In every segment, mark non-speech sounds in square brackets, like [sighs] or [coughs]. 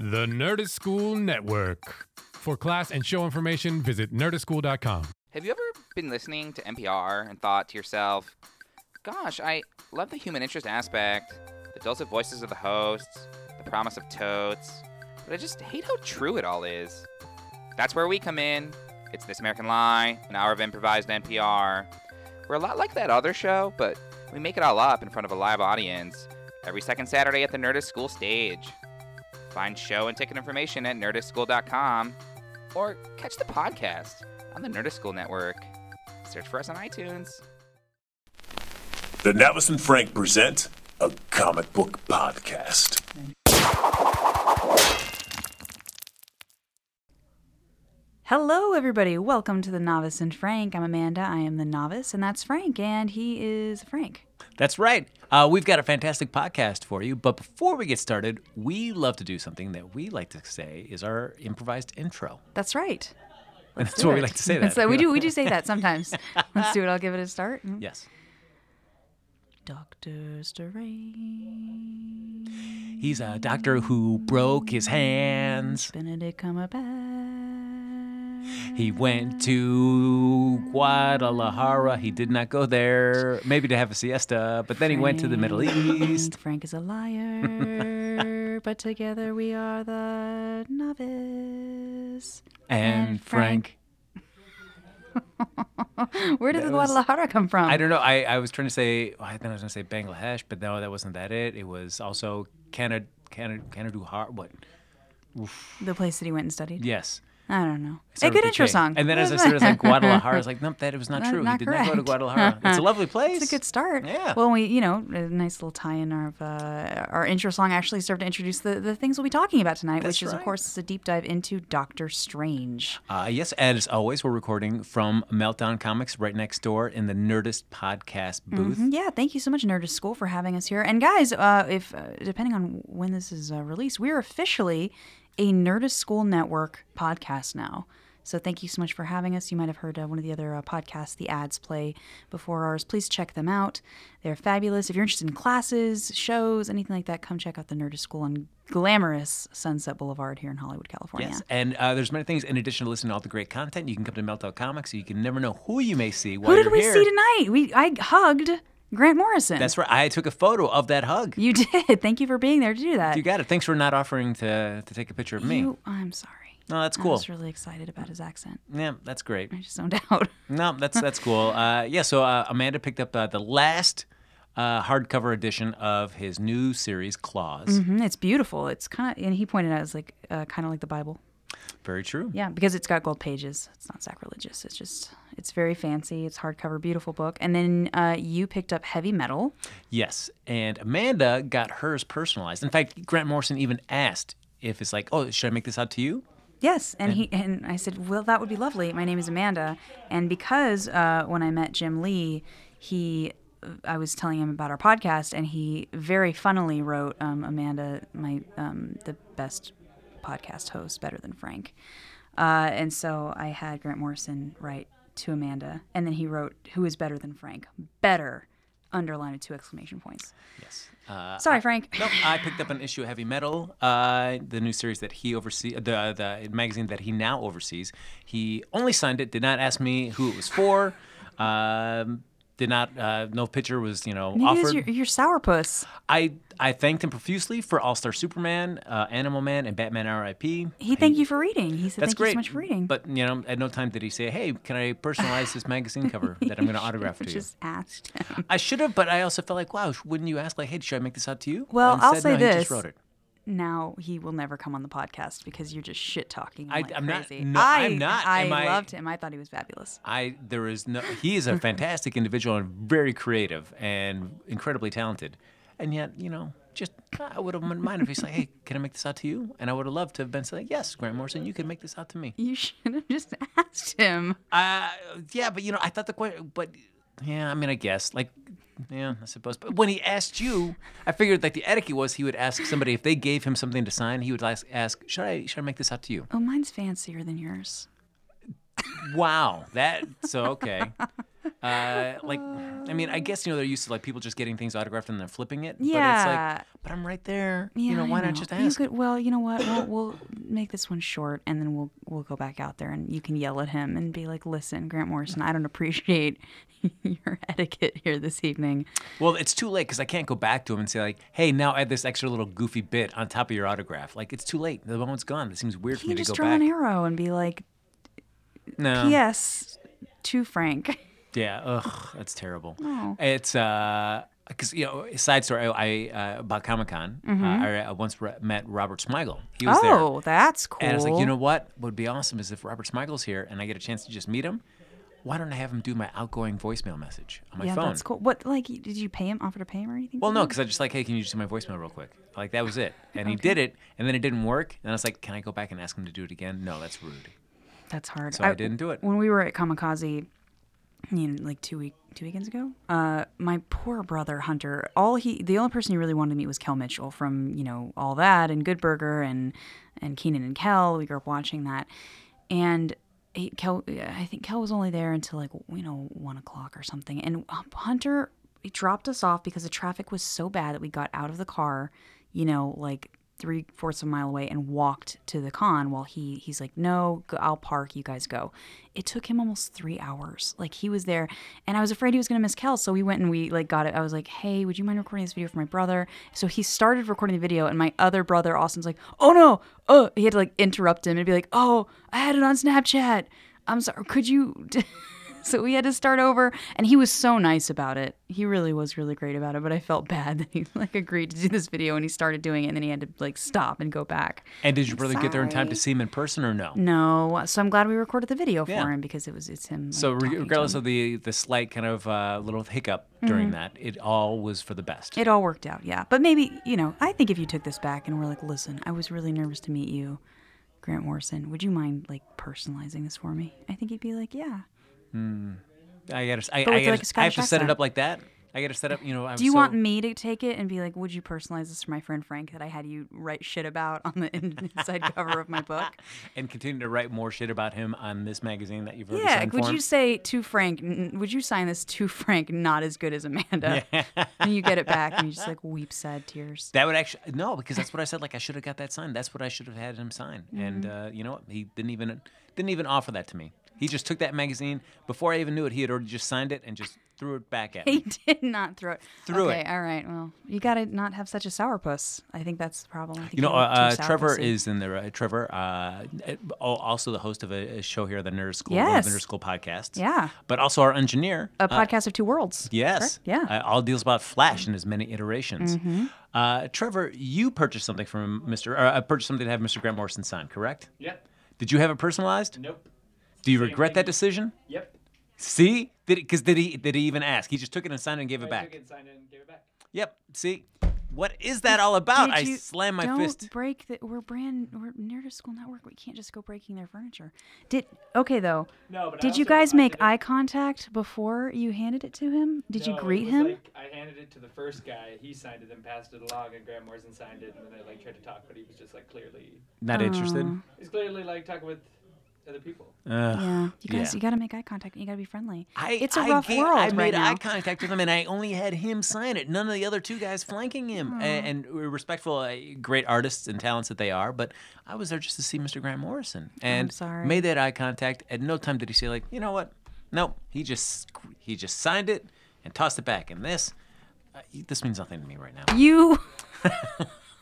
The Nerdist School Network. For class and show information, visit nerdistschool.com. Have you ever been listening to NPR and thought to yourself, gosh, I love the human interest aspect, the dulcet voices of the hosts, the promise of totes, but I just hate how true it all is? That's where we come in. It's This American Lie, an hour of improvised NPR. We're a lot like that other show, but we make it all up in front of a live audience every second Saturday at the Nerdist School stage. Find show and ticket information at nerdistschool.com or catch the podcast on the Nerdist School Network. Search for us on iTunes. The Novice and Frank present a comic book podcast. Hello, everybody. Welcome to the Novice and Frank. I'm Amanda. I am the novice, and that's Frank, and he is Frank. That's right. Uh, we've got a fantastic podcast for you. But before we get started, we love to do something that we like to say is our improvised intro. That's right. [laughs] And Let's that's what we like to say. That what we do. We do say that [laughs] sometimes. Let's do it. I'll give it a start. Yes. Doctor Strange. He's a doctor who broke his hands. Benedict Cumberbatch. He went to Guadalajara. He did not go there, maybe to have a siesta, but then he went to the Middle East. [laughs] Frank is a liar, but together we are the novice. And And Frank. [laughs] Where did the That was- Guadalajara come from? I don't know. I, I was trying to say, oh, I think I was going to say Bangladesh, but no, that wasn't that it. It was also Canada, Canada, Canada, what? The place that he went and studied. Yes. I don't know. A good intro song. And then as I said, it was like Guadalajara. I was like, nope, that it was not [laughs] Not- true. not he did not go to. Guadalajara. It's a lovely place. [laughs] It's a good start. Yeah. Well, we, you know, a nice little tie-in of uh, our intro song actually served to introduce the, the things we'll be talking about tonight, That's which is, of course, a deep dive into Doctor Strange. Uh, yes, as always, we're recording from Meltdown Comics right next door in the Nerdist podcast booth. Mhm. Yeah, thank you so much, Nerdist School, for having us here. And guys, uh, if uh, depending on when this is uh, released, we're officially a Nerdist School Network podcast now. So thank you so much for having us. You might have heard uh, one of the other uh, podcasts, the ads play before ours. Please check them out. They're fabulous. If you're interested in classes, shows, anything like that, come check out the Nerdist School on glamorous Sunset Boulevard here in Hollywood, California. Yes, and uh, there's many things in addition to listening to all the great content. You can come to Meltdown Comics. So you can never know who you may see while Who did we here. see tonight? We I hugged Grant Morrison. That's right. I took a photo of that hug. You did. [laughs] Thank you for being there to do that. You got it. Thanks for not offering to to take a picture of me. You- I'm sorry. No, that's I cool. was really excited about his accent. Yeah, that's great. I just zoned [laughs] out. No, that's that's cool. [laughs] Uh, yeah, so uh, Amanda picked up uh, the last uh, hardcover edition of his new series, Claws. Mhm, It's beautiful. It's kind of, and he pointed out it's like uh, kind of like the Bible. Very true. Yeah, because it's got gold pages. It's not sacrilegious. It's just, it's very fancy. It's hardcover, beautiful book. And then uh, you picked up Heavy Metal. Yes, and Amanda got hers personalized. In fact, Grant Morrison even asked if it's like, oh, should I make this out to you? Yes, and he and I said, well, that would be lovely. My name is Amanda, and because uh, when I met Jim Lee, he, I was telling him about our podcast, and he very funnily wrote, um, Amanda, my um, the best podcast host, better than Frank, uh, and so I had Grant Morrison write to Amanda, and then he wrote, who is better than Frank? Better, underline with two exclamation points. Yes. Uh, Sorry, Frank. [laughs] no, I picked up an issue of Heavy Metal, uh, the new series that he oversees, the the magazine that he now oversees. He only signed it, did not ask me who it was for. Um, did not, uh, no picture was, you know, was offered. your, your sourpuss. I I thanked him profusely for All Star Superman, uh, Animal Man, and Batman R.I.P. He thanked you for reading. He said, That's thank great. you so much for reading. But you know, at no time did he say, "Hey, can I personalize this magazine [laughs] cover that I'm going to autograph to you?" just asked him. I should have, but I also felt like, wow, wouldn't you ask like, "Hey, should I make this out to you?" Well, But I'll instead, say no, this. Just wrote it. now he will never come on the podcast because you're just shit talking. I- like I'm not- no, I, I'm not. I I- loved him. I thought he was fabulous. I there is no. He is a [laughs] fantastic individual and very creative and incredibly talented, and yet you know. Just I would have wouldn't mind if he's like, "Hey, can I make this out to you?" And I would have loved to have been saying, "Yes, Grant Morrison, you can make this out to me." You [laughs] should have just asked him. Uh, yeah, but you know, I thought the question, but yeah, I mean, I guess like, yeah, I suppose. But when he asked you, I figured like the etiquette was he would ask somebody if they gave him something to sign, he would ask, ask should I should I make this out to you? Oh, mine's fancier than yours. Wow, that so okay. Uh, like, I mean, I guess you know they're used to like people just getting things autographed and then flipping it. But it's Yeah. like, but I'm right there. Yeah, you know, why not just You ask? could, well, you know what? We'll, we'll make this one short, and then we'll we'll go back out there, and you can yell at him and be like, "Listen, Grant Morrison, I don't appreciate [laughs] your etiquette here this evening." Well, it's too late because I can't go back to him and say like, "Hey, now add this extra little goofy bit on top of your autograph." Like, it's too late. The moment's gone. It seems weird for You me to just go draw back. an arrow and be like, No. "P.S. to Frank." [laughs] Yeah. Ugh, that's terrible. Oh. It's uh, because you know, side story. I, I uh, about Comic Con. Uh, I, I once re- met Robert Smigel. He was there. Mm-hmm. oh, that's cool. And I was like, you know what would be awesome is if Robert Smigel's here and I get a chance to just meet him. Why don't I have him do my outgoing voicemail message on my yeah, phone? that's cool. What, like, did you pay him? Offer to pay him or anything? Well, no, because I just like, hey, can you just do my voicemail real quick? Like that was it, and he did it, and then it didn't work, and I was like, can I go back and ask him to do it again? No, that's rude. That's hard. So I didn't do it. When we were at Comikaze, you know, like two week two weekends ago, uh, my poor brother Hunter, all he the only person he really wanted to meet was Kel Mitchell from you know all that and Good Burger and and Kenan and Kel. We grew up watching that, and. He, Kel, I think Kel was only there until like you know one o'clock or something, and um, Hunter he dropped us off because the traffic was so bad that we got out of the car, you know, like three fourths of a mile away and walked to the con while he he's like no i'll park you guys go. It took him almost three hours. Like he was there and i was afraid he was going to miss kel so we went and we like got it. I was like hey would you mind recording this video for my brother? So he started recording the video and my other brother austin's like oh no oh he had to like interrupt him and be like oh i had it on snapchat. I'm sorry could you [laughs] [laughs] So we had to start over, and he was so nice about it. He really was really great about it. But I felt [laughs] bad that he like agreed to do this video, and he started doing it, and then he had to like stop and go back. And did your brother get there in time to see him in person or no? No, so I'm glad we recorded the video for Yeah. him because it was it's him. like, So re- regardless him. of the the slight kind of uh, little hiccup during that, it all was for the best. it all worked out, yeah. But maybe you know, I think if you took this back and were like, listen, I was really nervous to meet you, Grant Morrison. Would you mind like personalizing this for me? I think he'd be like, yeah. I gotta, I, I, gotta, like, I have to set it up like that. I gotta set up, you know. I'm Do you so, want me to take it and be like, would you personalize this for my friend Frank that I had you write shit about on the [laughs] inside cover of my book? [laughs] and continue to write more shit about him on this magazine that you've already Yeah, signed would for you him? say to Frank, n- would you sign this to [laughs] Frank, not as good as Amanda? and you get it back and you just like weep sad tears. That would actually no, because that's what I said. Like I should have got that signed. That's what I should have had him sign. And Mm-hmm. uh, you know what? He didn't even didn't even offer that to me. He just took that magazine before I even knew it. He had already just signed it and just threw it back at [laughs] me. He did not throw it. Threw okay, it. all right. Well, you got to not have such a sourpuss. I think that's the problem. I think You know, uh, uh, Trevor is in there. Uh, Trevor, uh, also the host of a, a show here, the Nerd School, Yes. one of the Nerd School podcasts. Yeah. But also our engineer. a uh, podcast of two worlds. Yes. correct? Yeah. Mm-hmm. Uh, all deals about Flash in as many iterations. Uh, Trevor, you purchased something from Mr. Or, uh, purchased something to have Mr. Grant Morrison sign, correct? Yep. Did you have it personalized? Nope. Do you regret that decision? Yep. See, did because did he did he even ask? He just took it and signed it and gave it I back. took it, signed it, and gave it back. Yep. See, what is that all about? Did I you- slam my don't fist. break the. We're brand. We're Nerd School Network. We can't just go breaking their furniture. Did okay though. No, but I Did you also- guys I make did it- eye contact before you handed it to him? Did you No, it greet was him? Like, I handed it to the first guy. He signed it and passed it along, and Grant Morrison signed it. And then I like tried to talk, but he was just like clearly. Not interested. Oh. He's clearly like talking with other people. Ugh. yeah, you guys, yeah. you got to make eye contact. You got to be friendly. I, it's a I rough gave- world I right made now. eye contact with him, and I only had him sign it. None of the other two guys flanking him. A- And, we're respectful, uh, great artists and talents that they are, but I was there just to see Mr. Grant Morrison, and sorry. made that eye contact. At no time did he say like, you know what? Nope. He just he just signed it and tossed it back. And this, uh, this means nothing to me right now. You [laughs]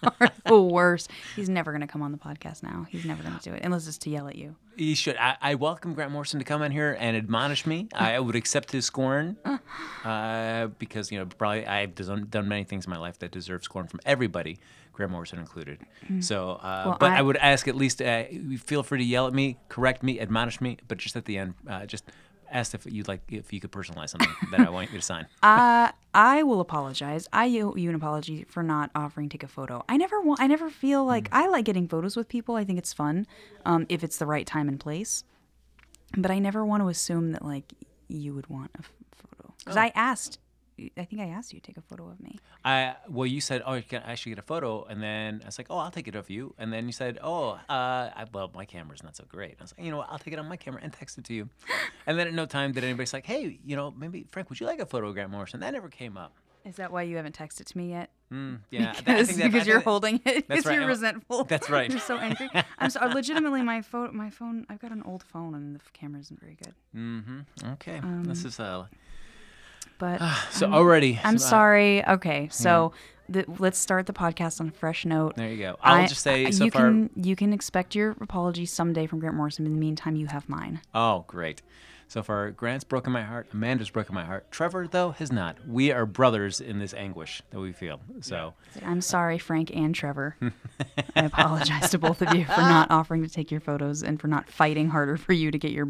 are the worst. He's never gonna come on the podcast now. He's never gonna do it unless it's to yell at you. He should. I, I welcome Grant Morrison to come in here and admonish me. I would accept his scorn [laughs] uh, because you know probably I've done, done many things in my life that deserve scorn from everybody, Grant Morrison included. So, uh. Well, but I, I- would ask at least uh, feel free to yell at me, correct me, admonish me, but just at the end, uh, just ask if you'd like if you could personalize something that I want you to sign. [laughs] Uh, I will apologize. I owe you an apology for not offering to take a photo. I never want. I never feel like I like getting photos with people. I think it's fun, um, if it's the right time and place. But I never want to assume that like you would want a photo because I asked I think I asked you to take a photo of me. I well, you said, oh, can, I should get a photo, and then I was like, oh, I'll take it of you, and then you said, oh, uh, I, well, my camera's not so great. I was like, you know what, I'll take it on my camera and text it to you, [laughs] and then at no time did anybody say, like, hey, you know, maybe Frank, would you like a photo of Grant Morrison? That never came up. Is that why you haven't texted to me yet? Mm, yeah, that- Because, that- I because you're that- holding it. Because right, you're I'm- resentful. that's right. [laughs] you're so angry. I'm so legitimately my phone. My phone. I've got an old phone and the camera isn't very good. Mm-hmm. Okay, this is uh. But So already, I'm so, uh, sorry. Okay, so the, let's start the podcast on a fresh note. There you go. I'll I- just say so you far. can you can expect your apology someday from Grant Morrison. In the meantime, you have mine. Oh, great. So far, Grant's broken my heart. Amanda's broken my heart. Trevor, though, has not. We are brothers in this anguish that we feel. So, I'm sorry, Frank and Trevor. I apologize to both of you for not [laughs] offering to take your photos and for not fighting harder for you to get your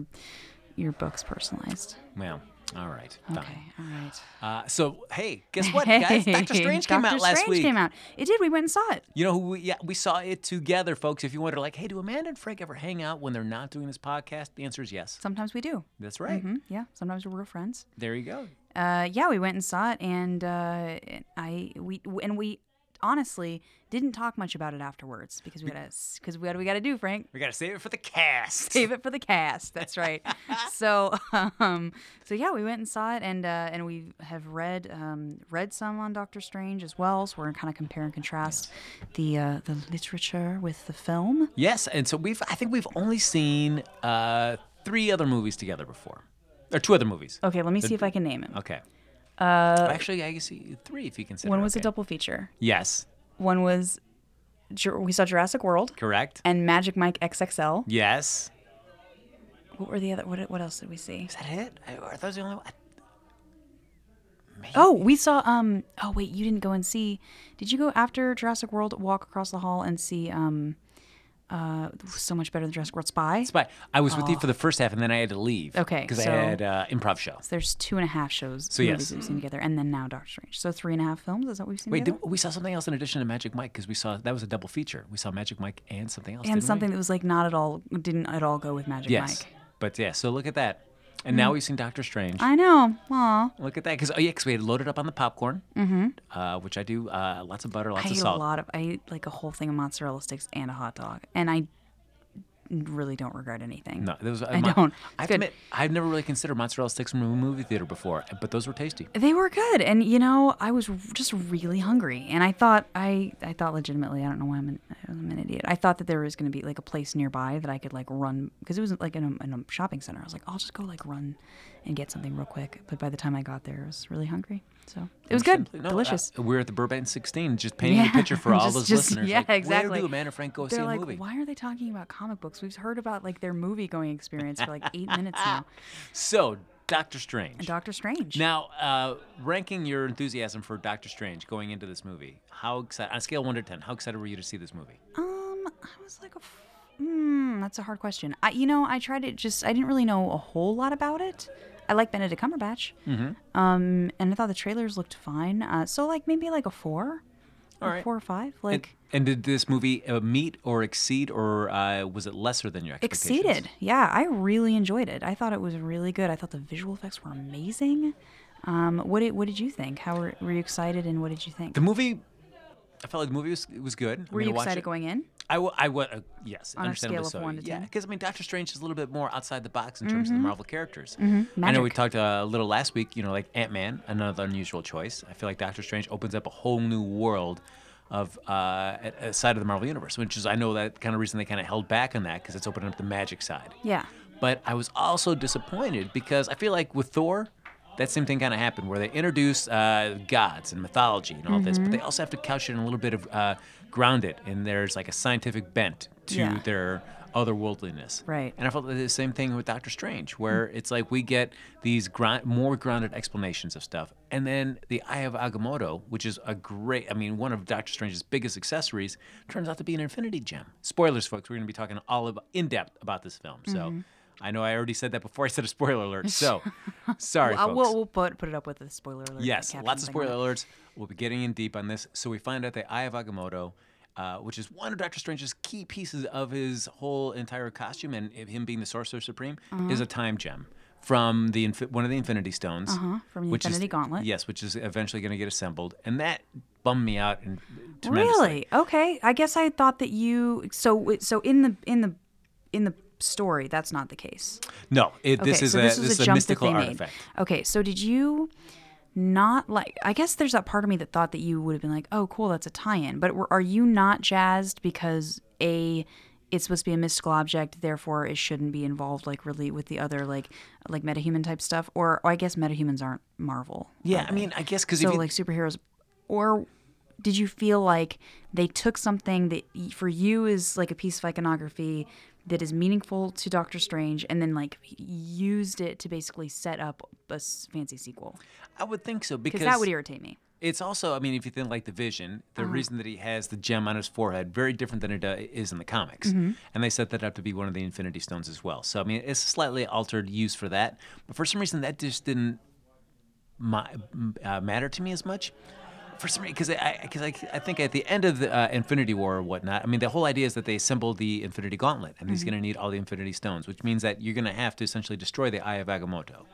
your books personalized. well, all right. fine. Okay, all right. Uh, so, hey, guess [laughs] what, guys? Doctor Strange came Doctor out last Strange week. came out. It did. We went and saw it. You know who? We, yeah, we saw it together, folks. If you wonder, like, hey, do Amanda and Frank ever hang out when they're not doing this podcast? The answer is yes. Sometimes we do. That's right. hmm Yeah. Sometimes we're real friends. There you go. Uh, yeah, we went and saw it, and uh, I we and we honestly didn't talk much about it afterwards because we gotta because we got we got to do Frank. We got to save it for the cast. Save it for the cast. That's right. [laughs] so, um, so yeah, we went and saw it, and uh, and we have read um, read some on Doctor Strange as well. So we're gonna kind of compare and contrast the uh, the literature with the film. Yes, and so we've. I think we've only seen uh, three other movies together before, or two other movies. Okay, let me see if I can name it. Okay. Uh, Actually, I guess three if you consider. One was a double feature. Yes, One was we saw Jurassic World correct. and Magic Mike XXL. Yes. What were the other? What, what else did we see? Is that it? Are those the only? One? Oh, we saw. Um. Oh wait, you didn't go and see. Did you go after Jurassic World? Walk across the hall and see. Um. Uh. So much better than Jurassic World Spy. But I was with you for the first half, and then I had to leave. Okay, Because so- I had uh, improv show. There's two and a half shows. So, movies yes. that we've seen together, and then now Doctor Strange. So three and a half films. Is that what we've seen Wait, together? did, we saw something else in addition to Magic Mike because we saw that was a double feature. We saw Magic Mike and something else. and didn't we? something that was like not at all didn't at all go with Magic Yes. Mike. But yeah, so look at that. And now we've seen Doctor Strange. I know. Aw. Look at that, because oh yeah, 'cause we had loaded up on the popcorn, mm-hmm. uh, which I do. Uh, lots of butter, lots I of ate salt. a lot of. I ate like a whole thing of mozzarella sticks and a hot dog, and I really don't regret anything. No, was. Uh, I don't. I have admit, I've never really considered mozzarella sticks from a movie theater before, but those were tasty. They were good, and you know, I was just really hungry, and I thought, I, I thought legitimately, I don't know why I'm an, I'm an idiot. I thought that there was going to be like a place nearby that I could like run because it was like in a, in a shopping center. I was like, I'll just go like run and get something real quick. But by the time I got there, I was really hungry, so it was good, no, delicious. uh, we're at the Burbank 16, just painting Yeah, a picture for [laughs] all just- those just- listeners. yeah, like, Where exactly. do Amanda and Frank go They're see a like, movie? why are they talking about comic books? We've heard about like their movie going experience for like eight minutes now. [laughs] So, Doctor Strange. And Doctor Strange. Now, uh, ranking your enthusiasm for Doctor Strange going into this movie, how excited? On a scale of one to ten, how excited were you to see this movie? Um, I was like, a hmm, that's a hard question. I, you know, I tried it. Just I didn't really know a whole lot about it. I like Benedict Cumberbatch. Mm-hmm. Um, and I thought the trailers looked fine. Uh, so like maybe like a four, All right. four or five, And, like and did this movie uh, meet or exceed, or uh, was it lesser than your expectations? exceeded. Yeah, I really enjoyed it. I thought it was really good. I thought the visual effects were amazing. Um, what did what did you think? How were, were you excited, and what did you think? The movie, I felt like the movie was was good. I'm were you gonna watch excited going in? I, w- I w- uh, yes, On a understandably scale of so. one to yeah, because I mean, Doctor Strange is a little bit more outside the box in terms of the Marvel characters. I know we Mm-hmm. Talked uh, a little last week. You know, like Ant Man, another unusual choice. I feel like Doctor Strange opens up a whole new world of uh, a side of the Marvel universe, which is I know that kind of reason they kind of held back on that because it's opening up the magic side. Yeah. But I was also disappointed because I feel like with Thor, that same thing kind of happened where they introduce uh, gods and mythology and all this, but Mm-hmm. they also have to couch it in a little bit of uh, ground it, and there's like a scientific bent to Yeah. their otherworldliness. Right. And I felt the same thing with Doctor Strange, where it's like we get these gr- more grounded explanations of stuff, and then the Eye of Agamotto, which is a great, I mean, one of Doctor Strange's biggest accessories, turns out to be an Infinity Gem. Spoilers, folks. We're going to be talking all about, in depth about this film, so. Mm-hmm. I know I already said that before I said a spoiler alert. [laughs] So, sorry, Uh, folks. we'll we'll put put it up with a spoiler alert. Yes, lots of spoiler it. alerts. We'll be getting in deep on this. So we find out that Eye of Agamotto, uh, which is one of Doctor Strange's key pieces of his whole entire costume and him being the Sorcerer Supreme, Uh-huh. is a time gem from the one of the Infinity Stones, Uh-huh, from the which is- Infinity Gauntlet. Yes, which is eventually going to get assembled, and that bummed me out tremendously. Really? Okay. I guess I thought that you. So so in the in the in the story, that's not the case. No, it, this is so a this this, is a a jump that mystical artifact. Okay. So did you not like? I guess there's that part of me that thought that you would have been like, oh, cool, that's a tie-in. But were, are you not jazzed because a it's supposed to be a mystical object, therefore it shouldn't be involved like really with the other like like metahuman type stuff, or, or I guess metahumans aren't Marvel. Yeah, are I mean, I guess because so if you, like superheroes or did you feel like they took something that for you is like a piece of iconography that is meaningful to Doctor Strange and then like used it to basically set up a fancy sequel. I would think so because that would irritate me. It's also, I mean, if you think like the Vision, the reason that he has the gem on his forehead very different than it uh, is in the comics, and they set that up to be one of the Infinity Stones as well. So I mean, it's a slightly altered use for that, but for some reason that just didn't ma- uh, matter to me as much. For some reason, because I, because I, I think at the end of the uh, Infinity War or whatnot, I mean, the whole idea is that they assemble the Infinity Gauntlet, and he's going to need all the Infinity Stones, which means that you're going to have to essentially destroy the Eye of Agamotto.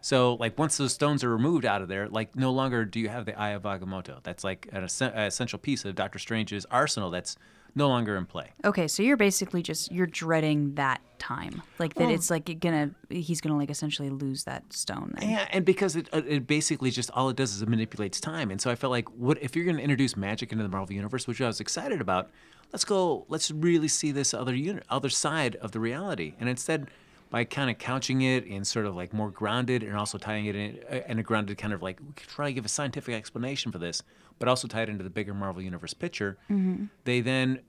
So, like, once those stones are removed out of there, like, no longer do you have the Eye of Agamotto. That's like an essen- uh, essential piece of Doctor Strange's arsenal that's no longer in play. okay so you're basically just you're dreading that time like that it's like gonna he's gonna like essentially lose that stone then. Yeah, and because it, uh, it basically just all it does is it manipulates time. And so I felt like, what if you're to introduce magic into the Marvel universe, which I was excited about? Let's go. Let's really see this other unit, other side of the reality. And instead, by kind of couching it in sort of like more grounded, and also tying it in, uh, in a grounded kind of like we could try to give a scientific explanation for this, but also tie it into the bigger Marvel universe picture. Mm-hmm. They then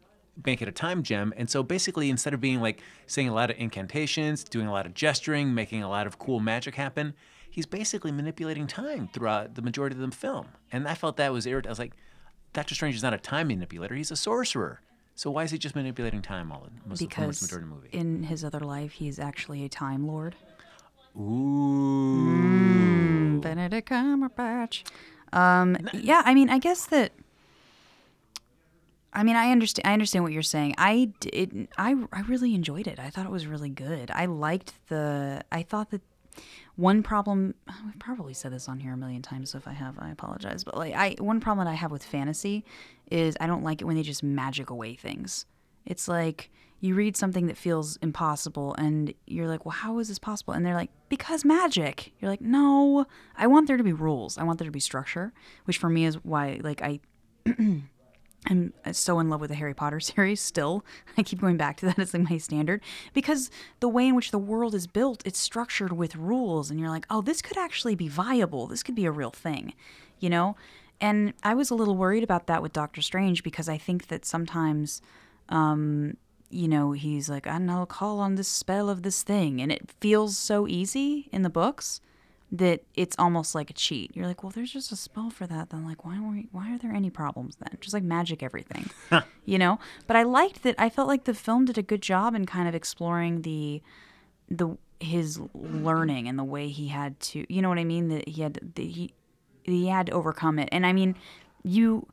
make it a time gem. And so basically, instead of being like saying a lot of incantations, doing a lot of gesturing, making a lot of cool magic happen, he's basically manipulating time throughout the majority of the film. And I felt that was irritating. I was like, Doctor Strange is not a time manipulator; he's a sorcerer. So why is he just manipulating time all in most of the because majority of the movie? in his other life he's actually a time lord Ooh. Mm, Benedict Cumberbatch. Um, yeah, I mean, I guess that. I mean, I understand. I understand what you're saying. I did. I I really enjoyed it. I thought it was really good. I liked the. I thought that one problem. I've probably said this on here a million times. So if I have, I apologize. But like, I one problem that I have with fantasy is I don't like it when they just magic away things. It's like you read something that feels impossible and you're like, well, how is this possible? And they're like, because magic. You're like, no, I want there to be rules. I want there to be structure, which for me is why, like, I. [clears throat] I'm uh, so in love with the Harry Potter [laughs] series still. I keep going back to that as like my standard because the way in which the world is built, it's structured with rules and you're like, "Oh, this could actually be viable. This could be a real thing." You know? And I was a little worried about that with Doctor Strange because I think that sometimes um, you know, he's like, and I'll call on this spell of this thing. And it feels so easy in the books that it's almost like a cheat. You're like, well, there's just a spell for that. Then, like, why, are we, why are there any problems then? Just like magic everything, [laughs] you know? But I liked that. I felt like the film did a good job in kind of exploring the, the, his learning and the way he had to, you know what I mean? That he had, that he, he had to overcome it. And I mean, you,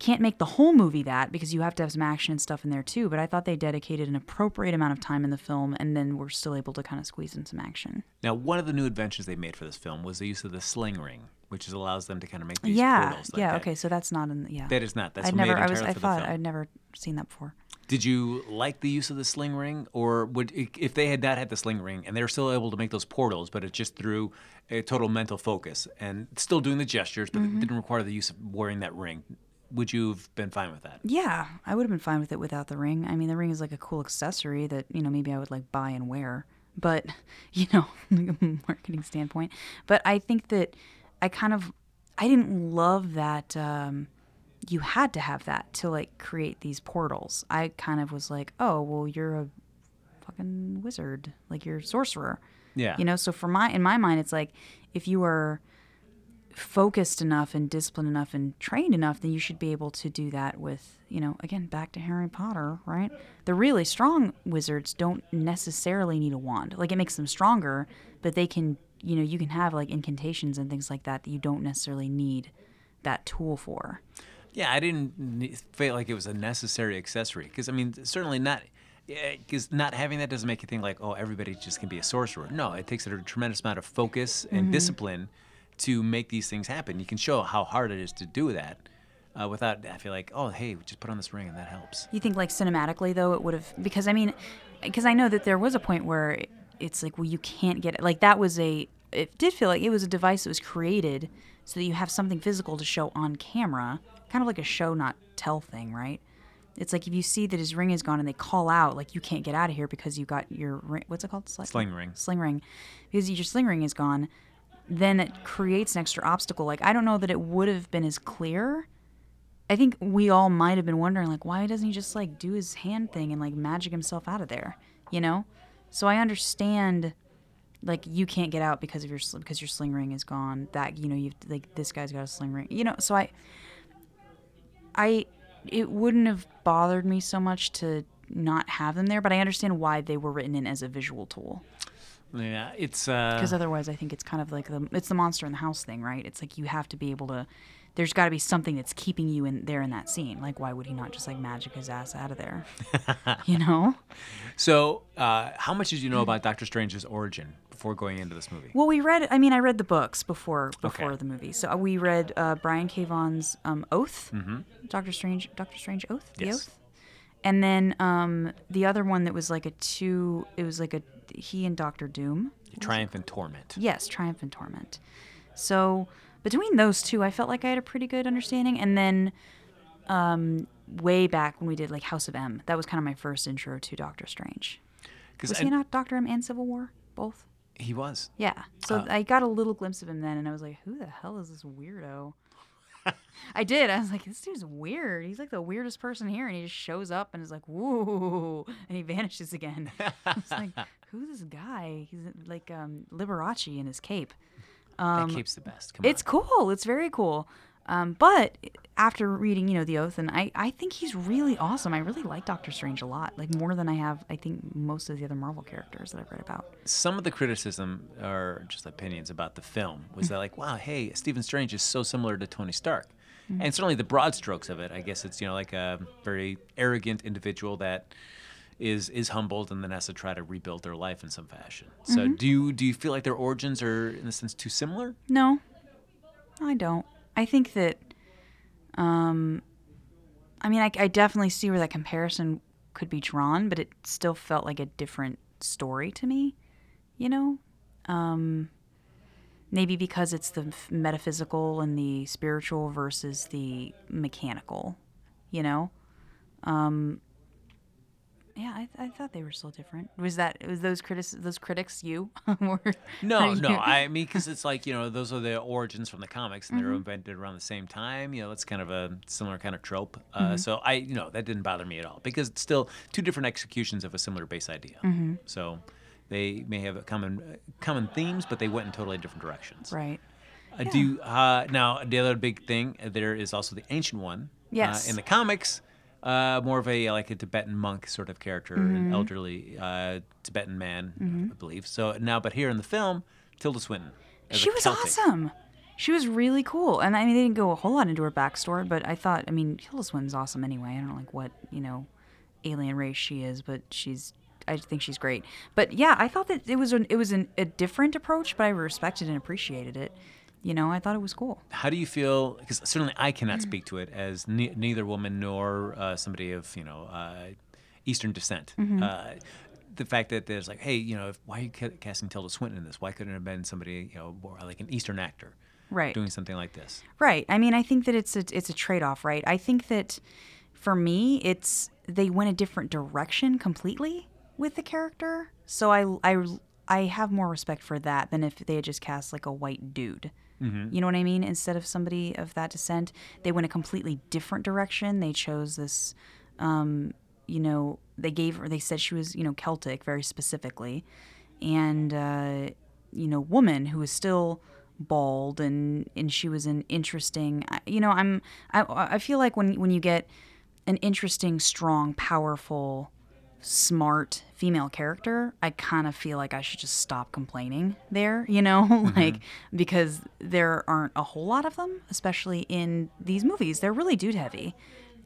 can't make the whole movie that because you have to have some action and stuff in there too. But I thought they dedicated an appropriate amount of time in the film, and then we're still able to kind of squeeze in some action. Now, one of the new inventions they made for this film was the use of the sling ring, which is, allows them to kind of make these yeah, portals. Like yeah, that. okay, so that's not in. The, yeah, That is not. That's I'd never. I was. I thought. I'd never seen that before. Did you like the use of the sling ring, or would if they had not had the sling ring and they were still able to make those portals, but it's just through a total mental focus and still doing the gestures, but Mm-hmm. it didn't require the use of wearing that ring? Would you have been fine with that? Yeah, I would have been fine with it without the ring. I mean, the ring is like a cool accessory that you know maybe I would like buy and wear, but [laughs] you know, [laughs] marketing standpoint. But I think that I kind of I didn't love that um, you had to have that to like create these portals. I kind of was like, oh well, you're a fucking wizard, like you're a sorcerer. Yeah. You know, so for my in my mind, it's like if you are focused enough and disciplined enough and trained enough, then you should be able to do that with, you know, again, back to Harry Potter, right? The really strong wizards don't necessarily need a wand. Like it makes them stronger, but they can, you know, you can have like incantations and things like that that you don't necessarily need that tool for. Yeah, I didn't feel like it was a necessary accessory because I mean, certainly not. because not having that doesn't make you think like, oh, everybody just can be a sorcerer. No, it takes a tremendous amount of focus and Mm-hmm. discipline to make these things happen. You can show how hard it is to do that uh, without. I feel like, oh, hey, just put on this ring and that helps. You think like cinematically though it would have because I mean because I know that there was a point where it's like well you can't get it like that was a it did feel like it was a device that was created so that you have something physical to show on camera kind of like a show not tell thing right it's like if you see that his ring is gone and they call out like you can't get out of here because you got your ring what's it called Sling, Sling ring. sling ring because your sling ring is gone then it creates an extra obstacle like I don't know that it would have been as clear I think we all might have been wondering, like, why doesn't he just like do his hand thing and like magic himself out of there, you know? So I understand, like, you can't get out because of your because your sling ring is gone. That you know, you've like this guy's got a sling ring, you know. So I, I, it wouldn't have bothered me so much to not have them there, but I understand why they were written in as a visual tool. Yeah, it's uh, Because otherwise, I think it's kind of like the it's the monster in the house thing, right? It's like you have to be able to. There's got to be something that's keeping you in there in that scene. Like, why would he not just like magic his ass out of there? [laughs] you know? so. Uh, how much did you know about Doctor Strange's origin before going into this movie? Well, we read. I mean, I read the books before before Okay. the movie. So uh, we read uh, Brian K. Vaughan's um, Oath, Doctor Strange, Doctor Strange Oath, the Yes. Oath, and then um, the other one that was like a two. It was like a he and Doctor Doom. Triumph and Torment. Yes, Triumph and Torment. So between those two, I felt like I had a pretty good understanding. And then um, way back when we did like House of M, that was kind of my first intro to Doctor Strange. Was he not Doctor M and Civil War both? he was. Yeah. So Uh, I got a little glimpse of him then, and I was like, "Who the hell is this weirdo?" I did. I was like, "This dude's weird. He's like the weirdest person here," and he just shows up and is like, "Woo," and he [laughs] vanishes again. I was like, [laughs] "Who's this guy?" He's like um, Liberace in his cape. that cape's the best. Come Um, It's on. cool. It's very cool. Um, but after reading, you know, The Oath, and I, I think he's really awesome. I really like Doctor Strange a lot, like more than I have, I think, most of the other Marvel characters that I've read about. some of the criticism or just opinions about the film was that like wow hey stephen strange is so similar to tony stark and certainly the broad strokes of it i guess it's you know like a very arrogant individual that is is humbled and then has to try to rebuild their life in some fashion. So do you do you feel like their origins are in a sense too similar? No, I don't. I think that, um, I mean, I, I definitely see where that comparison could be drawn, but it still felt like a different story to me, you know? Um, maybe because it's the metaphysical and the spiritual versus the mechanical, you know? Um, yeah, I, I thought they were still different. Was that was those critics those critics you? [laughs] Or- no are no i [laughs] mean because it's like you know those are the origins from the comics and they Mm-hmm. were invented around the same time you know it's kind of a similar kind of trope uh, Mm-hmm. so i you know that didn't bother me at all because it's still two different executions of a similar base idea Mm-hmm. so they may have common uh, common themes but they went in totally different directions right. uh, do uh, now the other big thing uh, there is also the ancient one Yes. uh, in the comics uh, more of a like a Tibetan monk sort of character, Mm-hmm. an elderly uh, Tibetan man, I believe. So now, but here in the film, Tilda Swinton. She was Celtic. awesome. She was really cool, and I mean, they didn't go a whole lot into her backstory, but I thought, I mean, Tilda Swinton's awesome anyway. I don't know like what you know, alien race she is, but she's, I think she's great. But yeah, I thought that it was an, it was an, a different approach, but I respected and appreciated it. You know, I thought it was cool. How do you feel? Because certainly I cannot speak to it as ne- neither woman nor uh, somebody of you know uh, Eastern descent. Mm-hmm. Uh, the fact that there's like, hey, you know, if, why are you ca- casting Tilda Swinton in this? Why couldn't it have been somebody, you know, more like an Eastern actor Right. doing something like this? Right. I mean, I think that it's a it's a trade off, right? I think that for me, it's they went a different direction completely with the character. So I I I have more respect for that than if they had just cast like a white dude. You know what I mean? Instead of somebody of that descent, they went a completely different direction. They chose this um, you know, they gave her, they said she was, you know, Celtic very specifically, and uh, you know, woman who was still bald and and she was an interesting, I- you know, I'm I I feel like when when you get an interesting, strong, powerful, smart female character, I kind of feel like I should just stop complaining there, [laughs] you know, mm-hmm. like because there aren't a whole lot of them, especially in these movies. They're really dude heavy.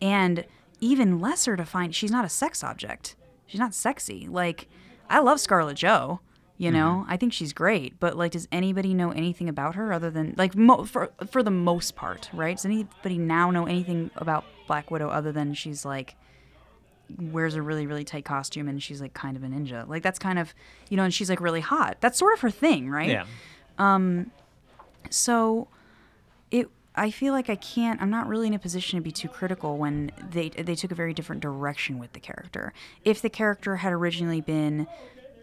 And even lesser to find she's not a sex object. she's not sexy. Like I love Scarlett Joe. You know, mm-hmm. I think she's great, but like, does anybody know anything about her other than like mo- for for the most part, right? Does anybody now know anything about Black Widow other than she's like wears a really really tight costume and she's like kind of a ninja? Like that's kind of you know, and she's like really hot. That's sort of her thing, right? Yeah. So it I feel like I can't I'm not really in a position to be too critical when they they took a very different direction with the character. If the character had originally been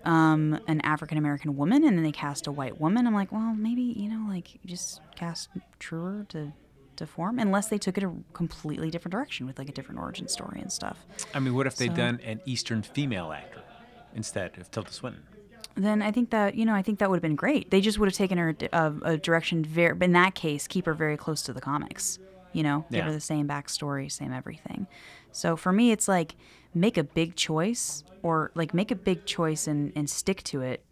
um, an African American woman and then they cast a white woman, I'm like, well, maybe, you know, like just cast truer to to form unless they took it a completely different direction with like a different origin story and stuff. I mean, what if they'd done an Eastern female actor instead of Tilda Swinton? then I think that you know I think that would have been great. They just would have taken her a, uh, a direction very. In that case, keep her very close to the comics. You know, give Yeah. her the same backstory, same everything. So for me, it's like make a big choice, or like make a big choice and and stick to it,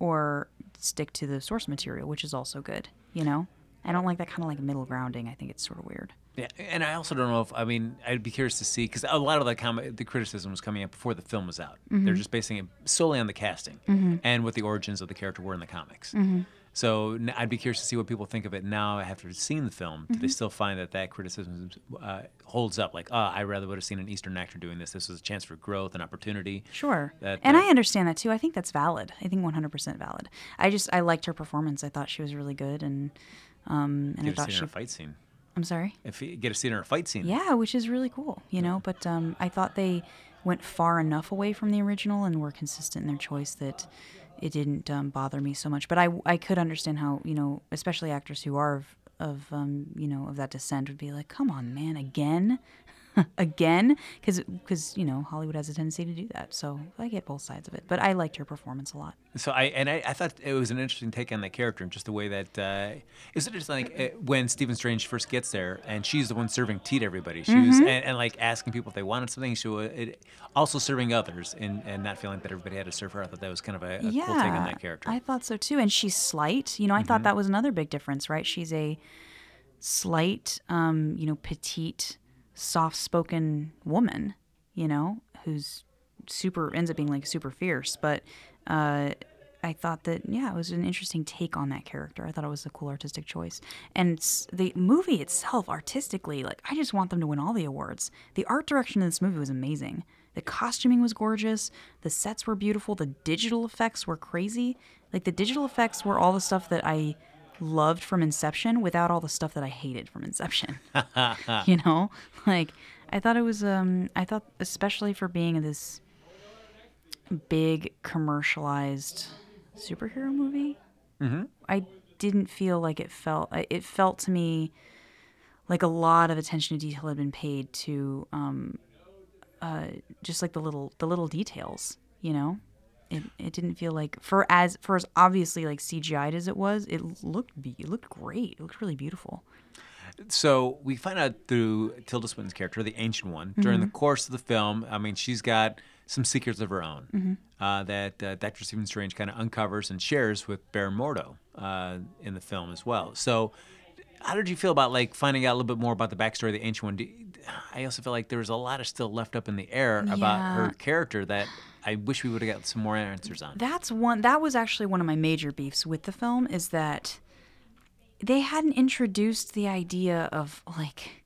or stick to the source material, which is also good. You know, I don't like that kind of like middle grounding. I think it's sort of weird. Yeah, and I also don't know if I mean I'd be curious to see because a lot of the comment, the criticism was coming up before the film was out. Mm-hmm. They're just basing it solely on the casting and what the origins of the character were in the comics. Mm-hmm. So I'd be curious to see what people think of it now after seeing the film. Do Mm-hmm. they still find that that criticism uh, holds up? Like, oh, I rather would have seen an Eastern actor doing this. This was a chance for growth and opportunity. Sure. That, and uh, I understand that too. I think that's valid. I think 100% valid. I just I liked her performance. I thought she was really good and um and I Get to thought she in a fight scene. I'm sorry. If you get see her in a fight scene. Yeah, which is really cool, you know, but um I thought they went far enough away from the original and were consistent in their choice that it didn't um, bother me so much. But I I could understand how, you know, especially actors who are of, of um, you know, of that descent would be like, "Come on, man, again?" [laughs] again because because you know hollywood has a tendency to do that so i get both sides of it but i liked her performance a lot So I and I, I thought it was an interesting take on that character and just the way that uh, is it just like uh, when Stephen Strange first gets there and she's the one serving tea to everybody. She was Mm-hmm. and, and like asking people if they wanted something. She was it, also serving others and, and not feeling that everybody had to serve her. I thought that was kind of a, a yeah cool take on that character. i thought so too and she's slight you know i thought that was another big difference right she's a slight um you know petite soft-spoken woman you know who's super ends up being like super fierce but uh I thought that yeah, it was an interesting take on that character. I thought it was a cool artistic choice, and the movie itself, artistically, like I just want them to win all the awards. The art direction of this movie was amazing. The costuming was gorgeous. The sets were beautiful. The digital effects were crazy. Like the digital effects were all the stuff that I loved from Inception, without all the stuff that I hated from Inception. [laughs] you know, like I thought it was. Um, I thought especially for being this big commercialized superhero movie. Mm-hmm. I didn't feel like it felt. It felt to me like a lot of attention to detail had been paid to um, uh, just like the little the little details. You know, it it didn't feel like for as for as obviously like CGI'd as it was, it looked be it looked great. It looked really beautiful. So we find out through Tilda Swinton's character, the Ancient One, during the course of the film. I mean, she's got some secrets of her own uh, that uh, Dr. Stephen Strange kind of uncovers and shares with Baron Mordo uh, in the film as well. So, how did you feel about like finding out a little bit more about the backstory of the Ancient One? Do I also feel like there was a lot of still left up in the air about her character that I wish we would have got some more answers on. That's one that was actually one of my major beefs with the film is that they hadn't introduced the idea of like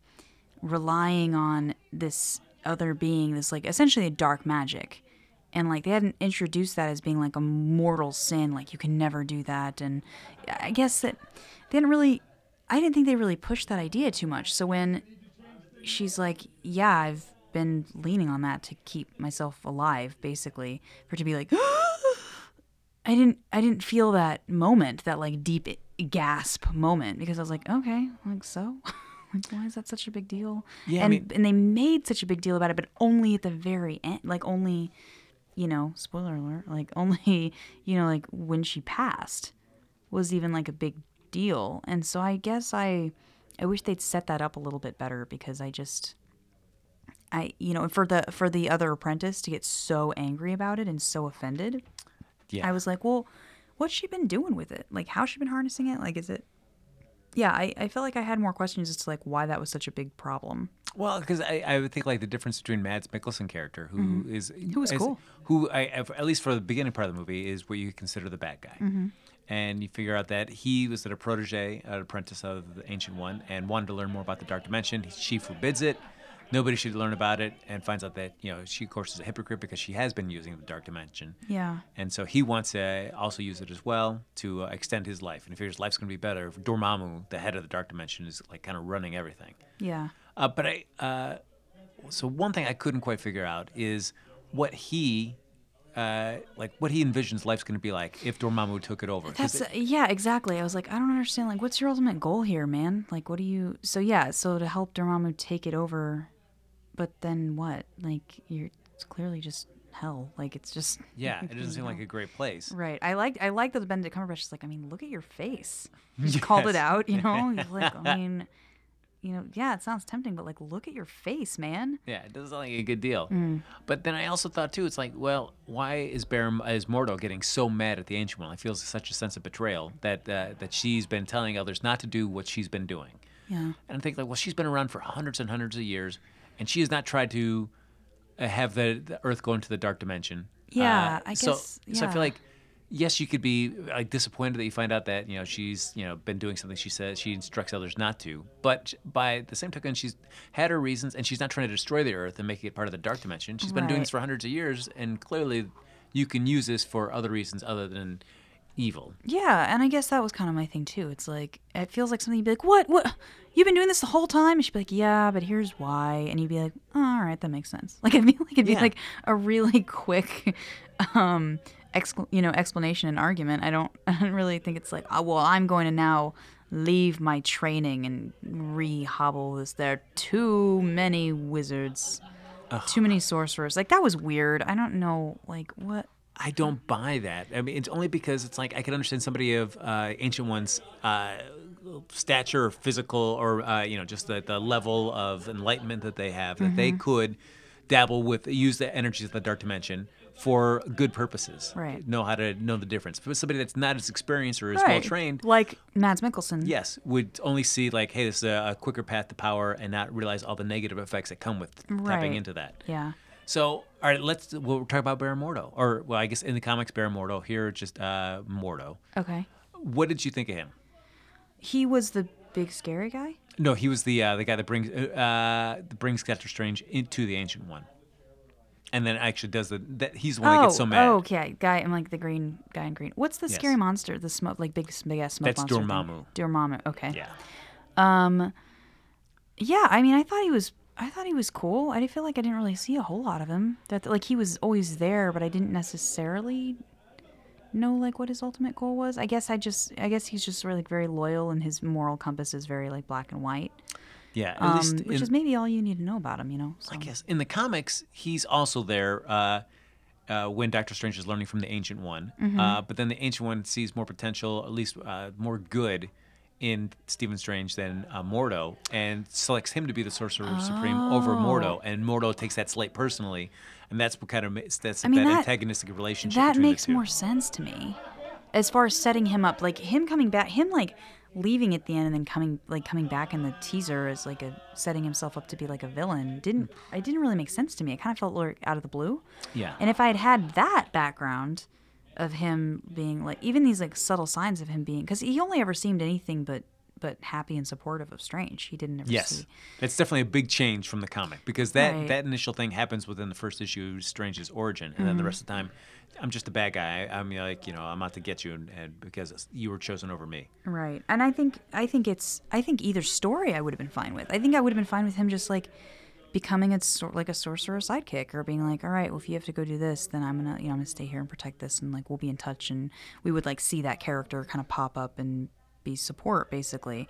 relying on this other being, this like essentially a dark magic. And like they hadn't introduced that as being like a mortal sin, like you can never do that. And I guess that they didn't really I didn't think they really pushed that idea too much. So when she's like, Yeah, I've been leaning on that to keep myself alive, basically, for to be like [gasps] I didn't I didn't feel that moment, that like deep gasp moment because I was like, okay, like so, [laughs] like why is that such a big deal? Yeah, I and mean- and they made such a big deal about it, but only at the very end, like only, you know, spoiler alert, like [laughs] only, you know, like when she passed was even like a big deal, and so I guess I, I wish they'd set that up a little bit better because I just. I you know for the for the other apprentice to get so angry about it and so offended, Yeah. I was like, well, what's she been doing with it? Like, how's she been harnessing it? Like, is it yeah, I, I felt like I had more questions as to like why that was such a big problem. Well, because I, I would think like the difference between Mads Mikkelsen character, who is Mm-hmm. Who was cool. who I at least for the beginning part of the movie is what you consider the bad guy, Mm-hmm. And you figure out that he was a protege, an apprentice of the Ancient One, and wanted to learn more about the Dark Dimension. She forbids it. Nobody should learn about it, and finds out that you know she, of course, is a hypocrite because she has been using the Dark Dimension. Yeah. And so he wants to also use it as well to uh, extend his life, and he figures life's going to be better. if Dormammu, the head of the Dark Dimension, is like kind of running everything. Yeah. Uh, but I, uh, so one thing I couldn't quite figure out is what he, uh, like what he envisions life's going to be like if Dormammu took it over. That's it- yeah, exactly. I was like, I don't understand. Like, what's your ultimate goal here, man? Like, what do you? So yeah, so to help Dormammu take it over, but then what? Like, you're it's clearly just hell. Like, it's just [laughs] yeah, it doesn't seem like a great place. right. I like I like that Benedict Cumberbatch is like, I mean, look at your face. [laughs] He just called it out. You know, [laughs] he's like, I mean, you know, yeah, it sounds tempting, but like, look at your face, man. Yeah, it doesn't sound like a good deal. Mm. But then I also thought too, it's like, well, why is Baron, is Mordo getting so mad at the Ancient One? I feel such a sense of betrayal that uh, that she's been telling others not to do what she's been doing. Yeah. And I think like, well, she's been around for hundreds and hundreds of years, and she has not tried to uh, have the, the Earth go into the dark dimension. Yeah, Uh, I so, guess- So I yeah. feel like, yes, you could be like disappointed that you find out that you know she's you know been doing something she says she instructs others not to. But by the same token, she's had her reasons, and she's not trying to destroy the Earth and make it part of the dark dimension. She's been doing this for hundreds of years, and clearly, you can use this for other reasons other than evil. Yeah, and I guess that was kind of my thing too. It's like it feels like something you'd be like, "What? What? You've been doing this the whole time?" And she'd be like, "Yeah, but here's why." And you'd be like, oh, "All right, that makes sense." [laughs] Like I feel like it'd be Yeah. like a really [laughs] quick, um, excl- you know, explanation and argument. I don't, [laughs] I don't really think it's like, oh, "Well, I'm going to now." Leave my training and re-hobble this. There are too many wizards, too many sorcerers. Like that was weird. I don't know, like what. I don't buy that. I mean, it's only because it's like I can understand somebody of uh, ancient ones' uh, stature, or physical, or uh, you know, just the, the level of enlightenment that they have, that Mm-hmm. they could dabble with, use the energies of the dark dimension for good purposes. Right. Know how to know the difference. But somebody that's not as experienced or as well trained, like Mads Mikkelsen. yes, would only see like, hey, this is a, a quicker path to power, and not realize all the negative effects that come with tapping into that. Yeah. So, all right, let's we'll talk about Baron Mordo, or well, I guess in the comics, Baron Mordo. Here, just uh, Mordo. Okay. What did you think of him? He was the big scary guy. No, he was the uh, the guy that brings uh, uh, that brings Doctor Strange into the Ancient One, and then actually does the that he's the one that gets so mad. Oh, okay. Guy, I'm like the green guy in green. What's the Yes. scary monster? The smoke, like big, big ass smoke That's monster. thing? Dormammu. Dormammu. Okay. Yeah, Um, Yeah. I mean, I thought he was. I thought he was cool. I feel like I didn't really see a whole lot of him. That like he was always there, but I didn't necessarily know like what his ultimate goal was. I guess I just. I guess he's just really very loyal, and his moral compass is very like black and white. Yeah. At Um, least which in, is maybe all you need to know about him. You know. So. I guess in the comics, he's also there uh, uh, when Doctor Strange is learning from the Ancient One. Mm-hmm. Uh, but then the Ancient One sees more potential, at least uh, more good, in Stephen Strange than uh, Mordo, and selects him to be the Sorcerer Supreme over Mordo. And Mordo takes that slate personally, and that's what kind of makes that's I mean, that, that- antagonistic relationship. that makes more sense to me as far as setting him up like him coming back him like leaving at the end and then coming like coming back in the teaser as like a setting himself up to be like a villain didn't it didn't really make sense to me it kind of felt like out of the blue Yeah. and if i had had that background of him being like even these like subtle signs of him being because he only ever seemed anything but but happy and supportive of strange he didn't ever Yes, see that's definitely a big change from the comic because that Right. that initial thing happens within the first issue, of Strange's origin, and then Mm-hmm. the rest of the time, I'm just a bad guy. I'm like, you know, I'm out to get you, and, and because you were chosen over me. Right. And I think I think it's I think either story I would have been fine with. I think I would have been fine with him just like becoming a sort like a sorcerer sidekick or being like, all right, well if you have to go do this, then I'm gonna you know I'm gonna stay here and protect this and like we'll be in touch and we would like see that character kind of pop up and be support basically.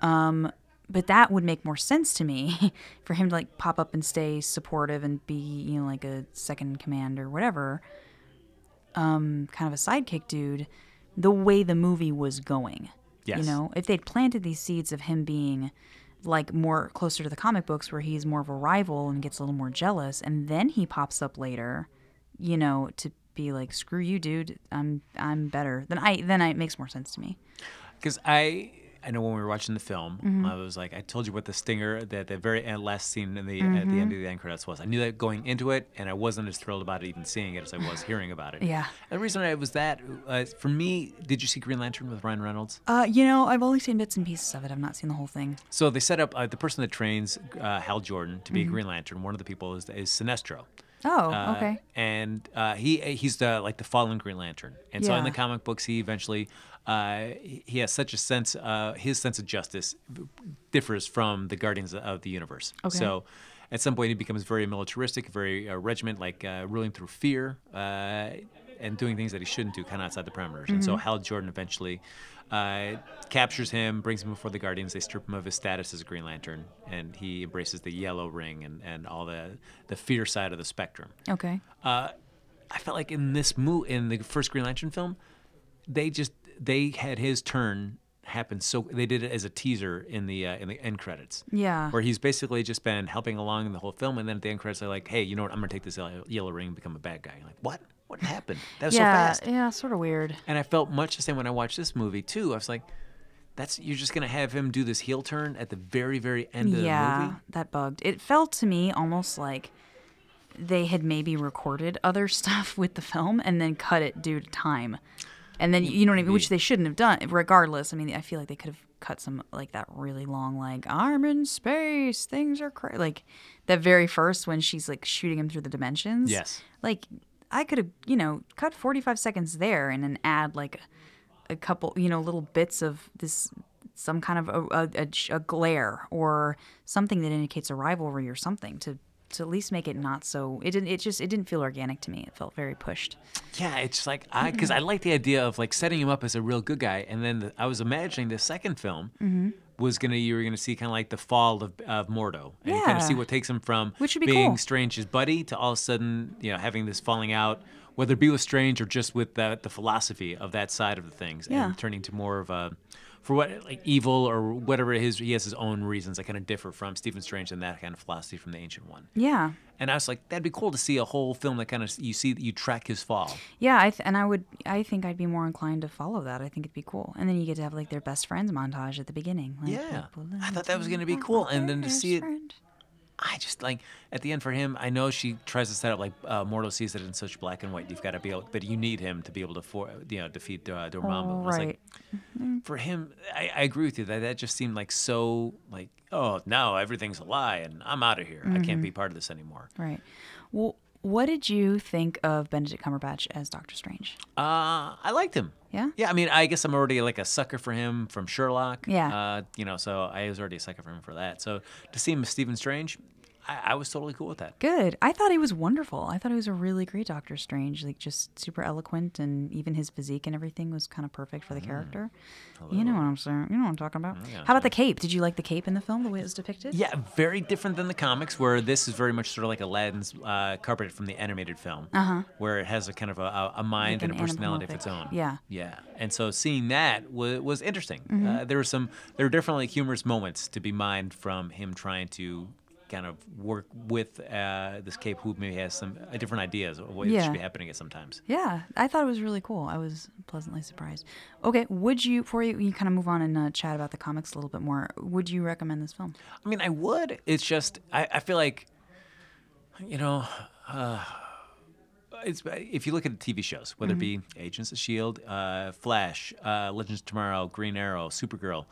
Um, but that would make more sense to me [laughs] for him to like pop up and stay supportive and be you know like a second command or whatever um, kind of a sidekick dude the way the movie was going. Yes. You know, if they'd planted these seeds of him being like more closer to the comic books where he's more of a rival and gets a little more jealous and then he pops up later, you know, to be like screw you dude, I'm I'm better. Then I then I, it makes more sense to me. Because I I know when we were watching the film, Mm-hmm. I was like, I told you what the stinger, that the very end, last scene in the at Mm-hmm. the end of the end credits was. I knew that going into it, and I wasn't as thrilled about it even seeing it as I was [sighs] hearing about it. Yeah. And the reason I was that, uh, for me, did you see Green Lantern with Ryan Reynolds? Uh, you know, I've only seen bits and pieces of it. I've not seen the whole thing. So they set up uh, the person that trains uh, Hal Jordan to be Mm-hmm. a Green Lantern. One of the people is, is Sinestro. Oh, Uh, okay. And uh, he he's the like the fallen Green Lantern. And so in the comic books, he eventually uh, he has such a sense. Uh, his sense of justice differs from the Guardians of the Universe. Okay. So. At some point, he becomes very militaristic, very uh, regiment, like uh, ruling through fear uh, and doing things that he shouldn't do, kind of outside the parameters. And so Hal Jordan eventually uh, captures him, brings him before the Guardians. They strip him of his status as a Green Lantern, and he embraces the Yellow Ring and, and all the the fear side of the spectrum. Okay. Uh, I felt like in this mo in the first Green Lantern film, they just they had his turn happen so they did it as a teaser in the uh, in the end credits. Yeah. Where he's basically just been helping along in the whole film, and then at the end credits, they're like, "Hey, you know what? I'm gonna take this yellow, yellow ring and become a bad guy." You're like, "What? What happened? That was yeah. so fast." Yeah. Sort of weird. And I felt much the same when I watched this movie too. I was like, "That's you're just gonna have him do this heel turn at the very, very end of yeah, the movie." Yeah, that bugged. It felt to me almost like they had maybe recorded other [laughs] stuff with the film and then cut it due to time. And then you know what I mean, which they shouldn't have done. Regardless, I mean, I feel like they could have cut some like that really long, like I'm in space, things are crazy. Like that very first when she's like shooting him through the dimensions. Yes. Like I could have, you know, cut 45 seconds there and then add like a couple, you know, little bits of this, some kind of a, a, a, a glare or something that indicates a rivalry or something to to at least make it not so. It didn't. It just it didn't feel organic to me. It felt very pushed. Yeah, it's like I because I like the idea of like setting him up as a real good guy, and then the, I was imagining the second film Mm-hmm. was gonna you were gonna see kind of like the fall of, of Mordo, and you kind of see what takes him from Which would be being cool. Strange's buddy to all of a sudden you know having this falling out, whether it be with Strange or just with the, the philosophy of that side of the things, Yeah. and turning to more of a for what like evil or whatever his he has his own reasons that kind of differ from Stephen Strange and that kind of philosophy from the Ancient One. Yeah, And I was like, that'd be cool to see a whole film that kind of you see you track his fall. yeah. I th- and I would. I think I'd be more inclined to follow that. I think it'd be cool. And then you get to have like their best friends montage at the beginning. Like, Yeah, I thought that was gonna be cool, and then to see it, friend. I just like at the end for him. I know she tries to set up like uh, Mordo sees it in such black and white. You've got to be able, but you need him to be able to for you know defeat uh, Dormammu. Oh, right. like, for him, I, I agree with you that that just seemed like so like oh no everything's a lie and I'm out of here. I can't be part of this anymore. Right. Well, what did you think of Benedict Cumberbatch as Doctor Strange? Uh, I liked him. Yeah? Yeah, I mean, I guess I'm already like a sucker for him from Sherlock. Yeah. Uh, you know, so I was already a sucker for him for that. So to see him as Stephen Strange, I, I was totally cool with that. Good. I thought he was wonderful. I thought he was a really great Doctor Strange. Like just super eloquent, and even his physique and everything was kind of perfect for the character. You know what I'm saying? You know what I'm talking about. How about the cape? Did you like the cape in the film, the way it was depicted? Yeah, very different than the comics, where this is very much sort of like Aladdin's uh, carpet from the animated film, uh-huh. where it has a kind of a, a, a mind Like and a personality of its own. yeah. yeah. And so seeing that was, was interesting. Mm-hmm. Uh, there were some, there were definitely humorous moments to be mined from him trying to kind of work with uh, this cape, who maybe has some uh, different ideas of what Yeah. should be happening at sometimes. Yeah, I thought it was really cool. I was pleasantly surprised. Okay, would you, before you, you kind of move on and uh, chat about the comics a little bit more, would you recommend this film? I mean, I would. It's just I, I feel like, you know, uh, it's if you look at the TV shows, whether it be Agents of Shield, uh, Flash, uh, Legends of Tomorrow, Green Arrow, Supergirl.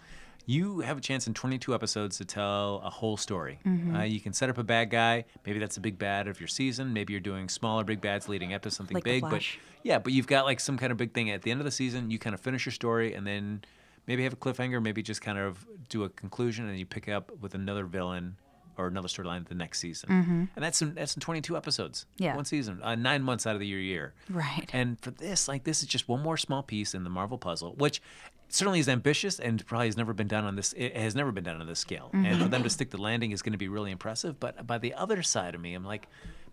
You have a chance in 22 episodes to tell a whole story. Uh, you can set up a bad guy. Maybe that's a big bad of your season. Maybe you're doing smaller big bads leading up to something Like big. But yeah, but you've got like some kind of big thing at the end of the season. You kind of finish your story and then maybe have a cliffhanger, maybe just kind of do a conclusion and you pick up with another villain or another storyline the next season. And that's in, that's in 22 episodes. Mm-hmm. Yeah. One season, uh, nine months out of the year year. Right. And for this, like this is just one more small piece in the Marvel puzzle, which certainly is ambitious and probably has never been done on this. It has never been done on this scale. And Mm-hmm. for them to stick the landing is going to be really impressive. But by the other side of me, I'm like,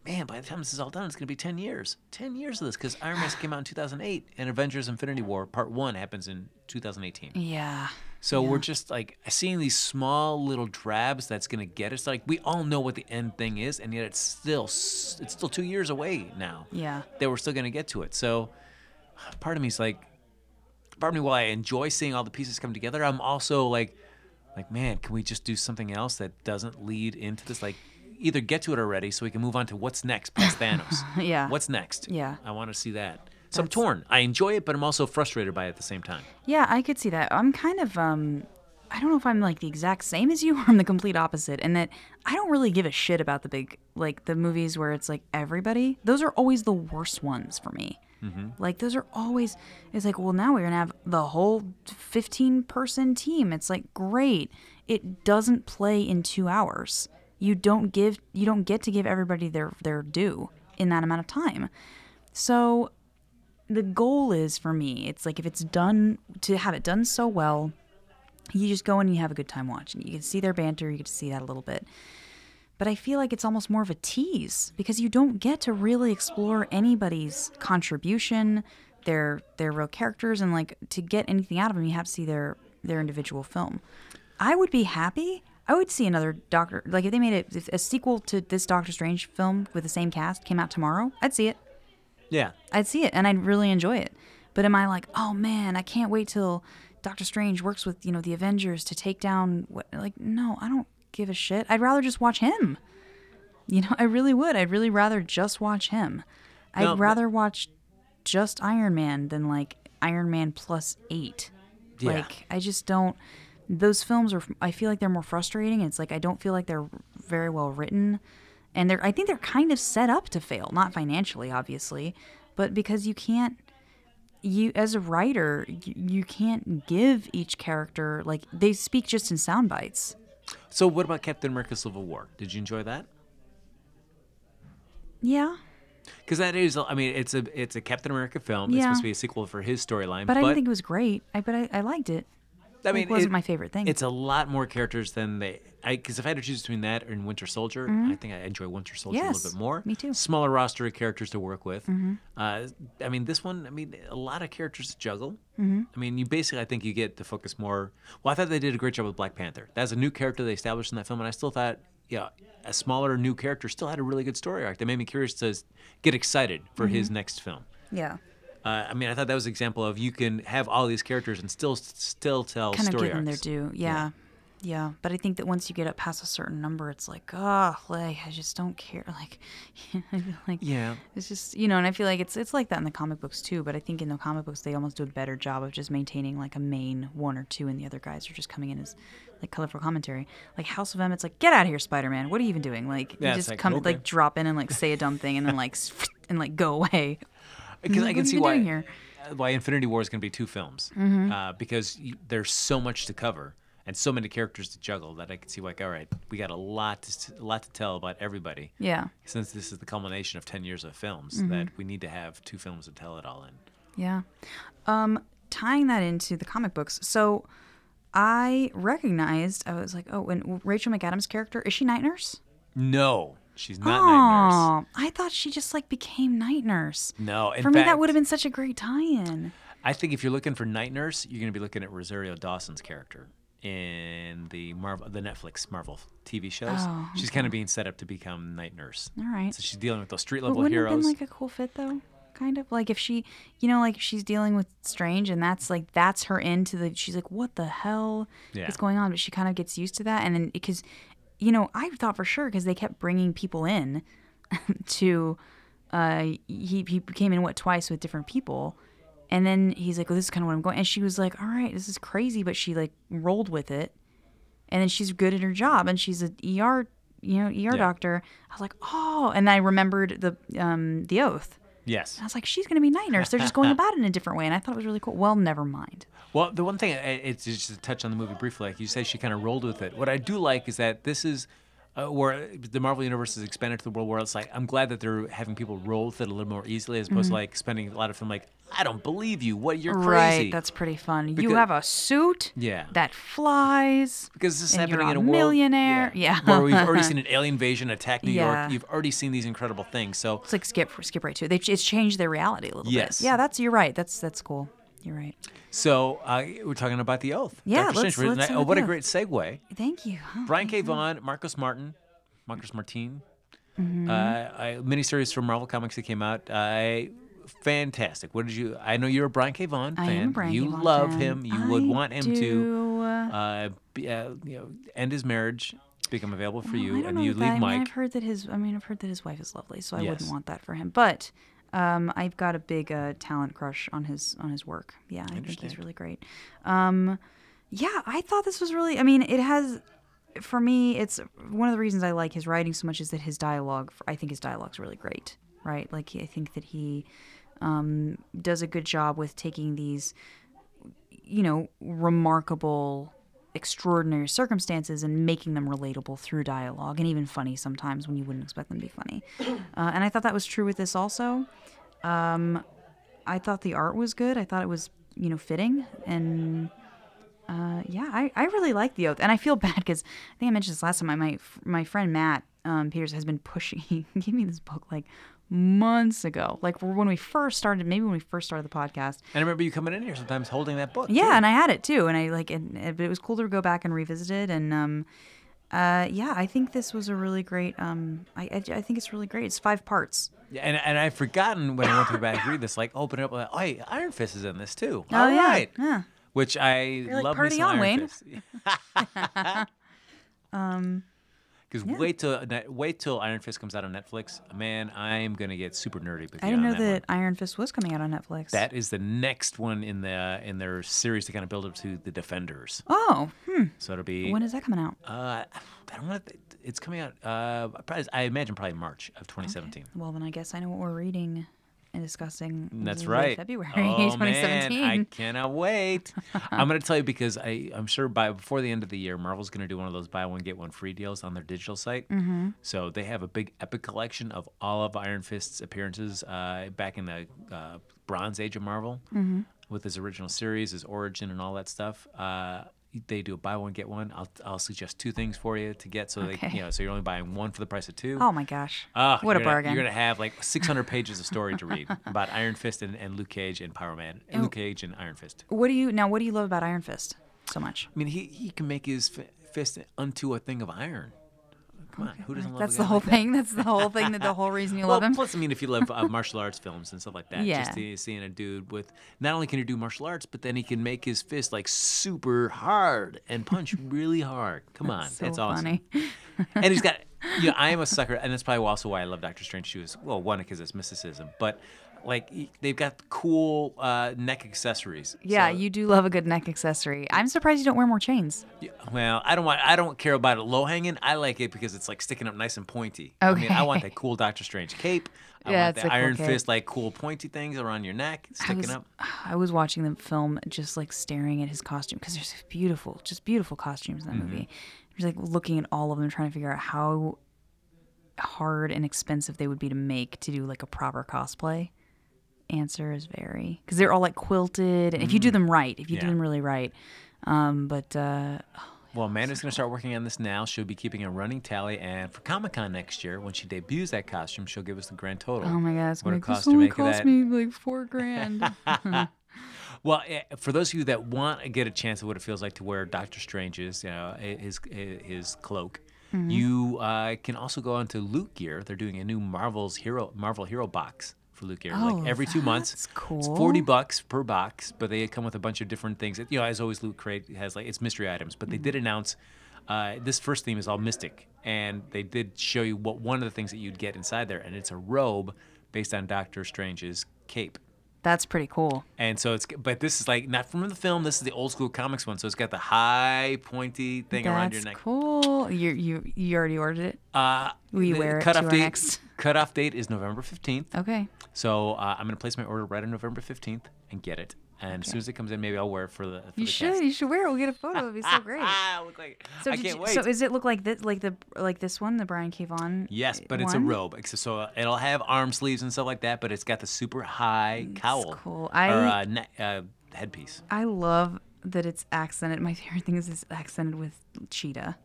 man, by the time this is all done, it's going to be 10 years. 10 years of this because Iron Man came out in 2008 and Avengers Infinity War Part 1 happens in 2018. Yeah. So we're just like seeing these small little drabs that's going to get us. Like we all know what the end thing is, and yet it's still it's still two years away now. Yeah. that we're still going to get to it. So part of me is like, part of me, while I enjoy seeing all the pieces come together, I'm also like, like, man, can we just do something else that doesn't lead into this? Like, either get to it already so we can move on to what's next past [laughs] Thanos. Yeah. What's next? Yeah. I want to see that. So I'm torn. I enjoy it, but I'm also frustrated by it at the same time. Yeah, I could see that. I'm kind of um I don't know if I'm like the exact same as you [laughs] or I'm the complete opposite and that I don't really give a shit about the big like the movies where it's like everybody. Those are always the worst ones for me. Mm-hmm. Like those are always it's like, well now we're to have the whole 15 person team. It's like great. It doesn't play in 2 hours. You don't give you don't get to give everybody their their due in that amount of time. So the goal is for me it's like if it's done to have it done so well you just go and you have a good time watching you can see their banter you get to see that a little bit but i feel like it's almost more of a tease because you don't get to really explore anybody's contribution their their real characters and like to get anything out of them you have to see their their individual film i would be happy i would see another doctor like if they made a, if a sequel to this doctor strange film with the same cast came out tomorrow i'd see it Yeah. I'd see it and I'd really enjoy it. But am I like, oh man, I can't wait till Doctor Strange works with you know the Avengers to take down what? Like, no, I don't give a shit. I'd rather just watch him. You know, [laughs] I really would. I'd really rather just watch him. I'd No, rather watch just Iron Man than like Iron Man plus eight. Yeah. Like, I just don't. Those films are. I feel like they're more frustrating. It's like I don't feel like they're very well written, and they're. I think they're kind of set up to fail, not financially, obviously, but because you can't. You as a writer, you, you can't give each character like they speak just in sound bites. So what about Captain America: Civil War? Did you enjoy that? Yeah, Because that is, I mean, it's a it's a Captain America film. Yeah. It's supposed to be a sequel for his storyline. but, I didn't think it was great. I but I, I liked it. I It mean, wasn't it- my favorite thing. It's a lot more characters than they. Because if I had to choose between that and Winter Soldier, I think I enjoy Winter Soldier a Mm-hmm. Little bit more. me too. Mm-hmm. Smaller roster of characters to work with. Uh, I mean, this one, I mean, a lot of characters to juggle. Mm-hmm. I mean, you basically, I think you get to focus more. Well, I thought they did a great job with Black Panther. That's a new character they established in that film, and I still thought, yeah, a smaller new character still had a really good story arc. That made me curious to get excited for Mm-hmm. his next film. yeah, Uh, I mean, I thought that was an example of you can have all these characters and still still tell kind of story give them their due. Yeah. yeah, But I think that once you get up past a certain number, it's like, oh, like I just don't care. [laughs] Like, [laughs] like Yeah. it's just you know, and I feel like it's it's like that in the comic books too. But I think in the comic books they almost do a better job of just maintaining like a main one or two, and the other guys are just coming in as like colorful commentary. Like House of M, it's like, get out of here, Spider Man. What are you even doing? Like, Yeah, you just like, come okay. like drop in and like say a dumb thing, and then like [laughs] and like go away. Because I can see why here? uh, why Infinity War is going to be two films Mm-hmm. uh, because you, there's so much to cover and so many characters to juggle that I can see like all right we got a lot to, a lot to tell about everybody Yeah, since this is the culmination of 10 years of films Mm-hmm. that we need to have two films to tell it all in. Yeah. Um, tying that into the comic books, so I recognized I was like, oh, and Rachel McAdams' character is she Night Nurse? No, she's not Night Nurse. I thought she just like became Night Nurse. No, in For me, that would have been such a great tie-in. I think if you're looking for Night Nurse, you're going to be looking at Rosario Dawson's character in the Marvel, the Netflix Marvel TV shows. Oh, she's kind of being set up to become Night Nurse. All right. So she's dealing with those street level wouldn't have heroes. been like a cool fit though? Kind of like if she, you know, like she's dealing with Strange and that's like that's her into the. She's like, what the hell Yeah. is going on? But she kind of gets used to that, and then because, you know, I thought for sure because they kept bringing people in [laughs] to, uh, he he came in what twice with different people. And then he's like, well, this is kind of what I'm going. And she was like, all right, this is crazy. But she like rolled with it. And then she's good at her job. And she's a ER, you know, ER doctor. I was like, oh. And I remembered the um, the oath. yes. I was like, she's going to be night nurse. They're just going [laughs] about it in a different way. And I thought it was really cool. Well, never mind. Well, the one thing, uh, it's just to touch on the movie briefly, like you say, she kind of rolled with it. What I do like is that this is uh, where the Marvel Universe has expanded to the world where it's like, I'm glad that they're having people roll with it a little more easily as opposed to like spending a lot of time like, I don't believe you. What? You're crazy. Right. That's pretty fun. Because- you have a suit Yeah. that flies. because this is happening you're in a a world, millionaire. Yeah. where we've already [laughs] seen an alien invasion attack New Yeah. York. You've already seen these incredible things. So It's like skip skip right to it. They, it's changed their reality a little Yes. bit. Yeah, that's you're right. That's that's cool. You're right. So uh, we're talking about the Oath. Yeah, Doctor let's- let's oh, what a great segue. Thank you. Oh, Brian K. Vaughan, Marcos Martin, Marcos Martin, Mm-hmm. uh, I, miniseries from Marvel Comics that came out. I fantastic. What did you? I know you're a Brian K. Vaughan I fan. am a Brian you. Vaughan love fan. him. You would want him to uh, be, uh, you know, end his marriage, become available for Well, you, I and you leave that, I mean, Mike. I've heard that his. I mean, I've heard that his wife is lovely, so I Yes. wouldn't want that for him. But um, I've got a big uh, talent crush on his on his work. Yeah, I think he's really great. Um, yeah, I thought this was really. I mean, it has. For me, it's one of the reasons I like his writing so much is that his dialogue. I think his dialogue's really great. Right, like I think that he um, does a good job with taking these, you know, remarkable, extraordinary circumstances and making them relatable through dialogue and even funny sometimes when you wouldn't expect them to be funny. [coughs] Uh, and I thought that was true with this also. Um, I thought the art was good. I thought it was, you know, fitting and. Uh, yeah, I, I really like the oath, and I feel [laughs] bad because I think I mentioned this last time. My my, my friend Matt um, Peters has been pushing. [laughs] He gave me this book like months ago, like when we first started. Maybe when we first started the podcast, and I remember you coming in here sometimes holding that book. yeah, too. and I had it too, and I like, and, but it was cool to go back and revisit it, and um, uh, yeah, I think this was a really great. Um, I, I I think it's really great. It's five parts. Yeah, and and I've forgotten when I went go back and read this, like open it up, like, oh, hey, Iron Fist is in this too. Oh, All yeah, right. yeah. Which I like, love "Party me some on, Iron Wayne." [laughs] [laughs] Um, Because wait till wait till Iron Fist comes out on Netflix, man, I'm gonna get super nerdy I didn't know that. that Iron Fist was coming out on Netflix. That is the next one in the in their series to kind of build up to the Defenders. oh, hmm. So it'll be When is that coming out? uh, I don't know. It's coming out. Uh, I imagine probably March of 2017. Well, then I guess I know what we're reading and discussing. That's right. February oh, 2017. Man, I cannot wait. I'm going to tell you because I, I'm sure by before the end of the year, Marvel's going to do one of those buy one get one free deals on their digital site. Mm-hmm. So they have a big epic collection of all of Iron Fist's appearances uh, back in the uh, Bronze Age of Marvel Mm-hmm. with his original series, his origin, and all that stuff. Uh, they do a buy one get one. I'll, I'll suggest two things for you to get so they you know so you're only buying one for the price of two. oh my gosh. Ah, what a gonna- bargain. You're gonna have like 600 pages of story to read [laughs] about Iron Fist and, and Luke Cage and Power Man, and Luke Cage and Iron Fist. What do you now? What do you love about Iron Fist so much? I mean, he he can make his fi- fist unto a thing of iron. Come on, who doesn't love? That's the whole like that? thing. That's the whole thing. That the whole reason you Well, love him. plus, I mean, if you love uh, [laughs] martial arts films and stuff like that, Yeah. just see, seeing a dude with not only can he do martial arts, but then he can make his fist like super hard and punch [laughs] really hard. Come on, so that's awesome. funny. [laughs] and he's got you know i am a sucker and that's probably also why i love doctor strange too is well one because it's mysticism but like they've got cool uh, neck accessories Yeah, So- you do love a good neck accessory. I'm surprised you don't wear more chains. yeah, well i don't want i don't care about it low hanging i like it because it's like sticking up nice and pointy i mean i want that cool doctor strange cape [laughs] i Yeah, want the cool iron cape. fist like cool pointy things around your neck I sticking was, up [sighs] I was watching the film just like staring at his costume because there's beautiful, just beautiful costumes in that Mm-hmm. movie. Just like looking at all of them, trying to figure out how hard and expensive they would be to make to do like a proper cosplay. Answer is very because they're all like quilted, and if you do them right, if you do Mm. Yeah. them really right. Um, but uh, well amanda's going to start working on this now she'll be keeping a running tally and for comic-con next year when she debuts that costume she'll give us the grand total oh my god, it's what gonna it costs this to only make cost that me like four grand. [laughs] Well, eh, for those of you that want to get a chance of what it feels like to wear Doctor Strange's, you know, eh, his his, his cloak, Mm-hmm. you uh, can also go onto Loot Gear. They're doing a new Marvel's Hero Marvel Hero box for Loot Gear. Oh, like every two months, that's it's cool. forty bucks per box, but they come with a bunch of different things. You know, as always, Loot Crate has like it's mystery items, but they did Mm-hmm. announce. Uh, this first theme is all mystic, and they did show you what one of the things that you'd get inside there, and it's a robe based on Doctor Strange's cape. That's pretty cool. And so it's, but this is like not from the film. This is the old school comics one. So it's got the high pointy thing around your That's neck. cool. You you you already ordered it. Uh, the wear it cutoff to our date, next- [laughs] Cutoff date is November fifteenth. Okay. So uh, I'm gonna place my order right on November fifteenth and get it. And as soon as it comes in, maybe I'll wear it for the. For You the should. Cast. You should wear it. We'll get a photo. It'd be so [laughs] great. Ah, look like So I can't you- wait. So is it look like this, like the like this one, the Brian K. Vaughan? yes, but it's a robe. So it'll have arm sleeves and stuff like that, but it's got the super high cowl cool. or uh, ne- uh, headpiece. I love that it's accented. My favorite thing is it's accented with cheetah.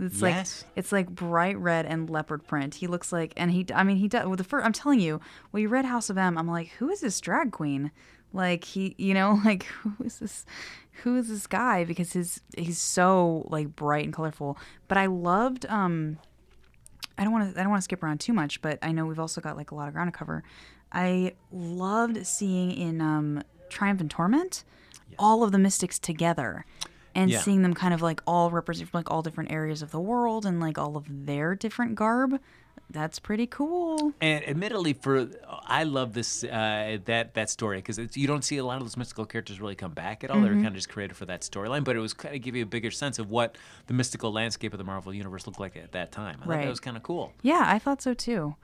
It's Yes. like it's like bright red and leopard print. He looks like, and he, I mean, he does. Well, the first, I'm telling you, when you read House of M, I'm like, who is this drag queen? Like he, you know, [laughs] like who is this? Who is this guy? Because his he's so like bright and colorful. But I loved. um I don't want to. I don't want to skip around too much, but I know we've also got like a lot of ground to cover. I loved seeing in um, Triumph and Torment all of the mystics together. And Yeah. seeing them kind of like all represent from like all different areas of the world and like all of their different garb, that's pretty cool. And admittedly, for I love this uh, that that story because you don't see a lot of those mystical characters really come back at all. They're kind of just created for that storyline, but it was kind of give you a bigger sense of what the mystical landscape of the Marvel universe looked like at that time. I thought Right. that was kind of cool. Yeah, I thought so too.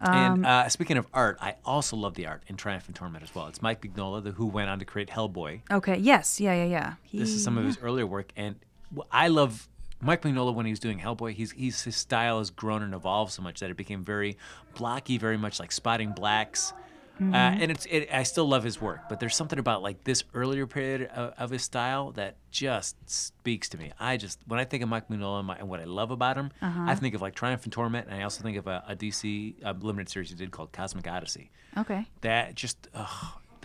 and uh, speaking of art, I also love the art in Triumph and Torment as well. It's Mike Mignola, the, who went on to create Hellboy. Okay. Yes. Yeah. Yeah. Yeah. He, This is some of his earlier work, and I love Mike Mignola when he was doing Hellboy. He's, he's his style has grown and evolved so much that it became very blocky, very much like Spotting Blacks. Uh, and it's it, I still love his work, but there's something about like this earlier period of, of his style that just speaks to me. I just when I think of Mike Mignola and, my, and what I love about him, I think of like Triumph and Torment, and I also think of a, a DC uh limited series he did called Cosmic Odyssey Okay. that just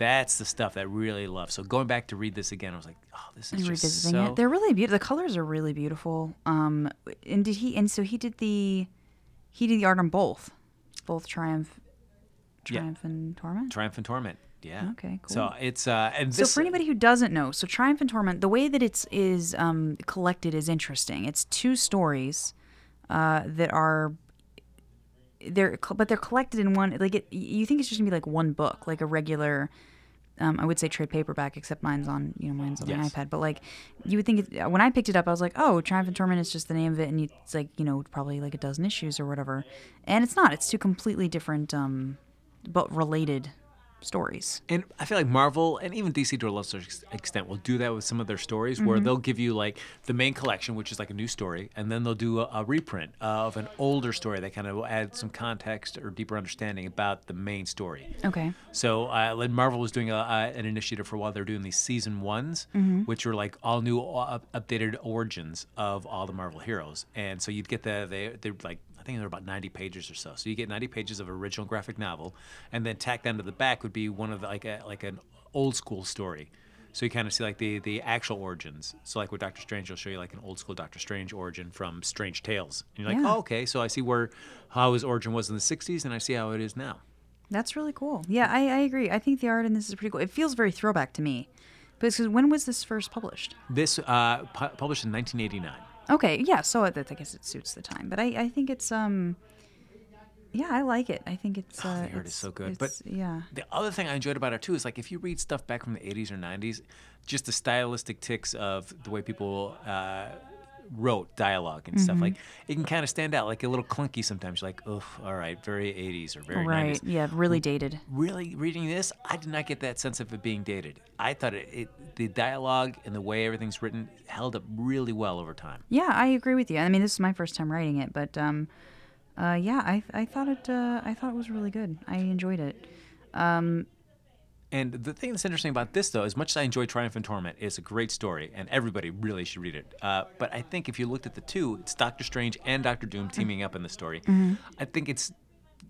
that's the stuff that I really love. So going back to read this again, I was like, oh, this is And just revisiting so. it, they're really beautiful. The colors are really beautiful. Um, and did he? And so he did the, he did the art on both, both Triumph, Yeah. Triumph and Torment. Triumph and Torment. Yeah. Okay, Cool. So it's uh and So for anybody who doesn't know, so Triumph and Torment, the way that it's is um, collected is interesting. It's two stories uh, that are they're but they're collected in one. Like it, you think it's just gonna be like one book, like a regular. Um, I would say trade paperback, except mine's on you know mine's on Yes. the iPad. But like you would think it, when I picked it up, I was like, oh, Triumph and Torment is just the name of it, and it's like you know probably like a dozen issues or whatever. And it's not. It's two completely different, um, but related stories. and I feel like Marvel and even DC to a lesser extent will do that with some of their stories where they'll give you like the main collection, which is like a new story, and then they'll do a, a reprint of an older story that kind of will add some context or deeper understanding about the main story. Okay. So uh, like Marvel was doing a, uh, an initiative for a while. They're doing these season ones, which are like all new, uh, updated origins of all the Marvel heroes. And so you'd get the they they're like I think they're about 90 pages or so. So you get 90 pages of original graphic novel, and then tacked down to the back would be one of the, like a like an old school story. So you kind of see like the the actual origins. So like with Doctor Strange, will show you like an old school Doctor Strange origin from Strange Tales. And you're like, Yeah. oh okay, so I see where how his origin was in the 60s, and I see how it is now. That's really cool. Yeah, I, I agree. I think the art in this is pretty cool. It feels very throwback to me. Because when was this first published? This uh, pu- published in 1989. Okay, yeah, so I, I guess it suits the time. But I, I think it's um yeah, I like it. I think it's uh Oh, the art is it's- so good. But yeah. the other thing I enjoyed about it too is like if you read stuff back from the 80s or 90s, just the stylistic tics of the way people uh, wrote dialogue and Mm-hmm. stuff like it can kind of stand out like a little clunky sometimes. You're like, oh, all right, very 80s or very Right. 90s. Yeah, really dated. Really, reading this, I did not get that sense of it being dated. I thought it, it the dialogue and the way everything's written held up really well over time. Yeah, I agree with you. I mean, this is my first time writing it, but um uh yeah, I I thought it uh I thought it was really good. I enjoyed it. And the thing that's interesting about this, though, as much as I enjoy Triumph and Torment, it's a great story, and everybody really should read it. Uh, but I think if you looked at the two, it's Doctor Strange and Doctor Doom teaming up in the story. I think it's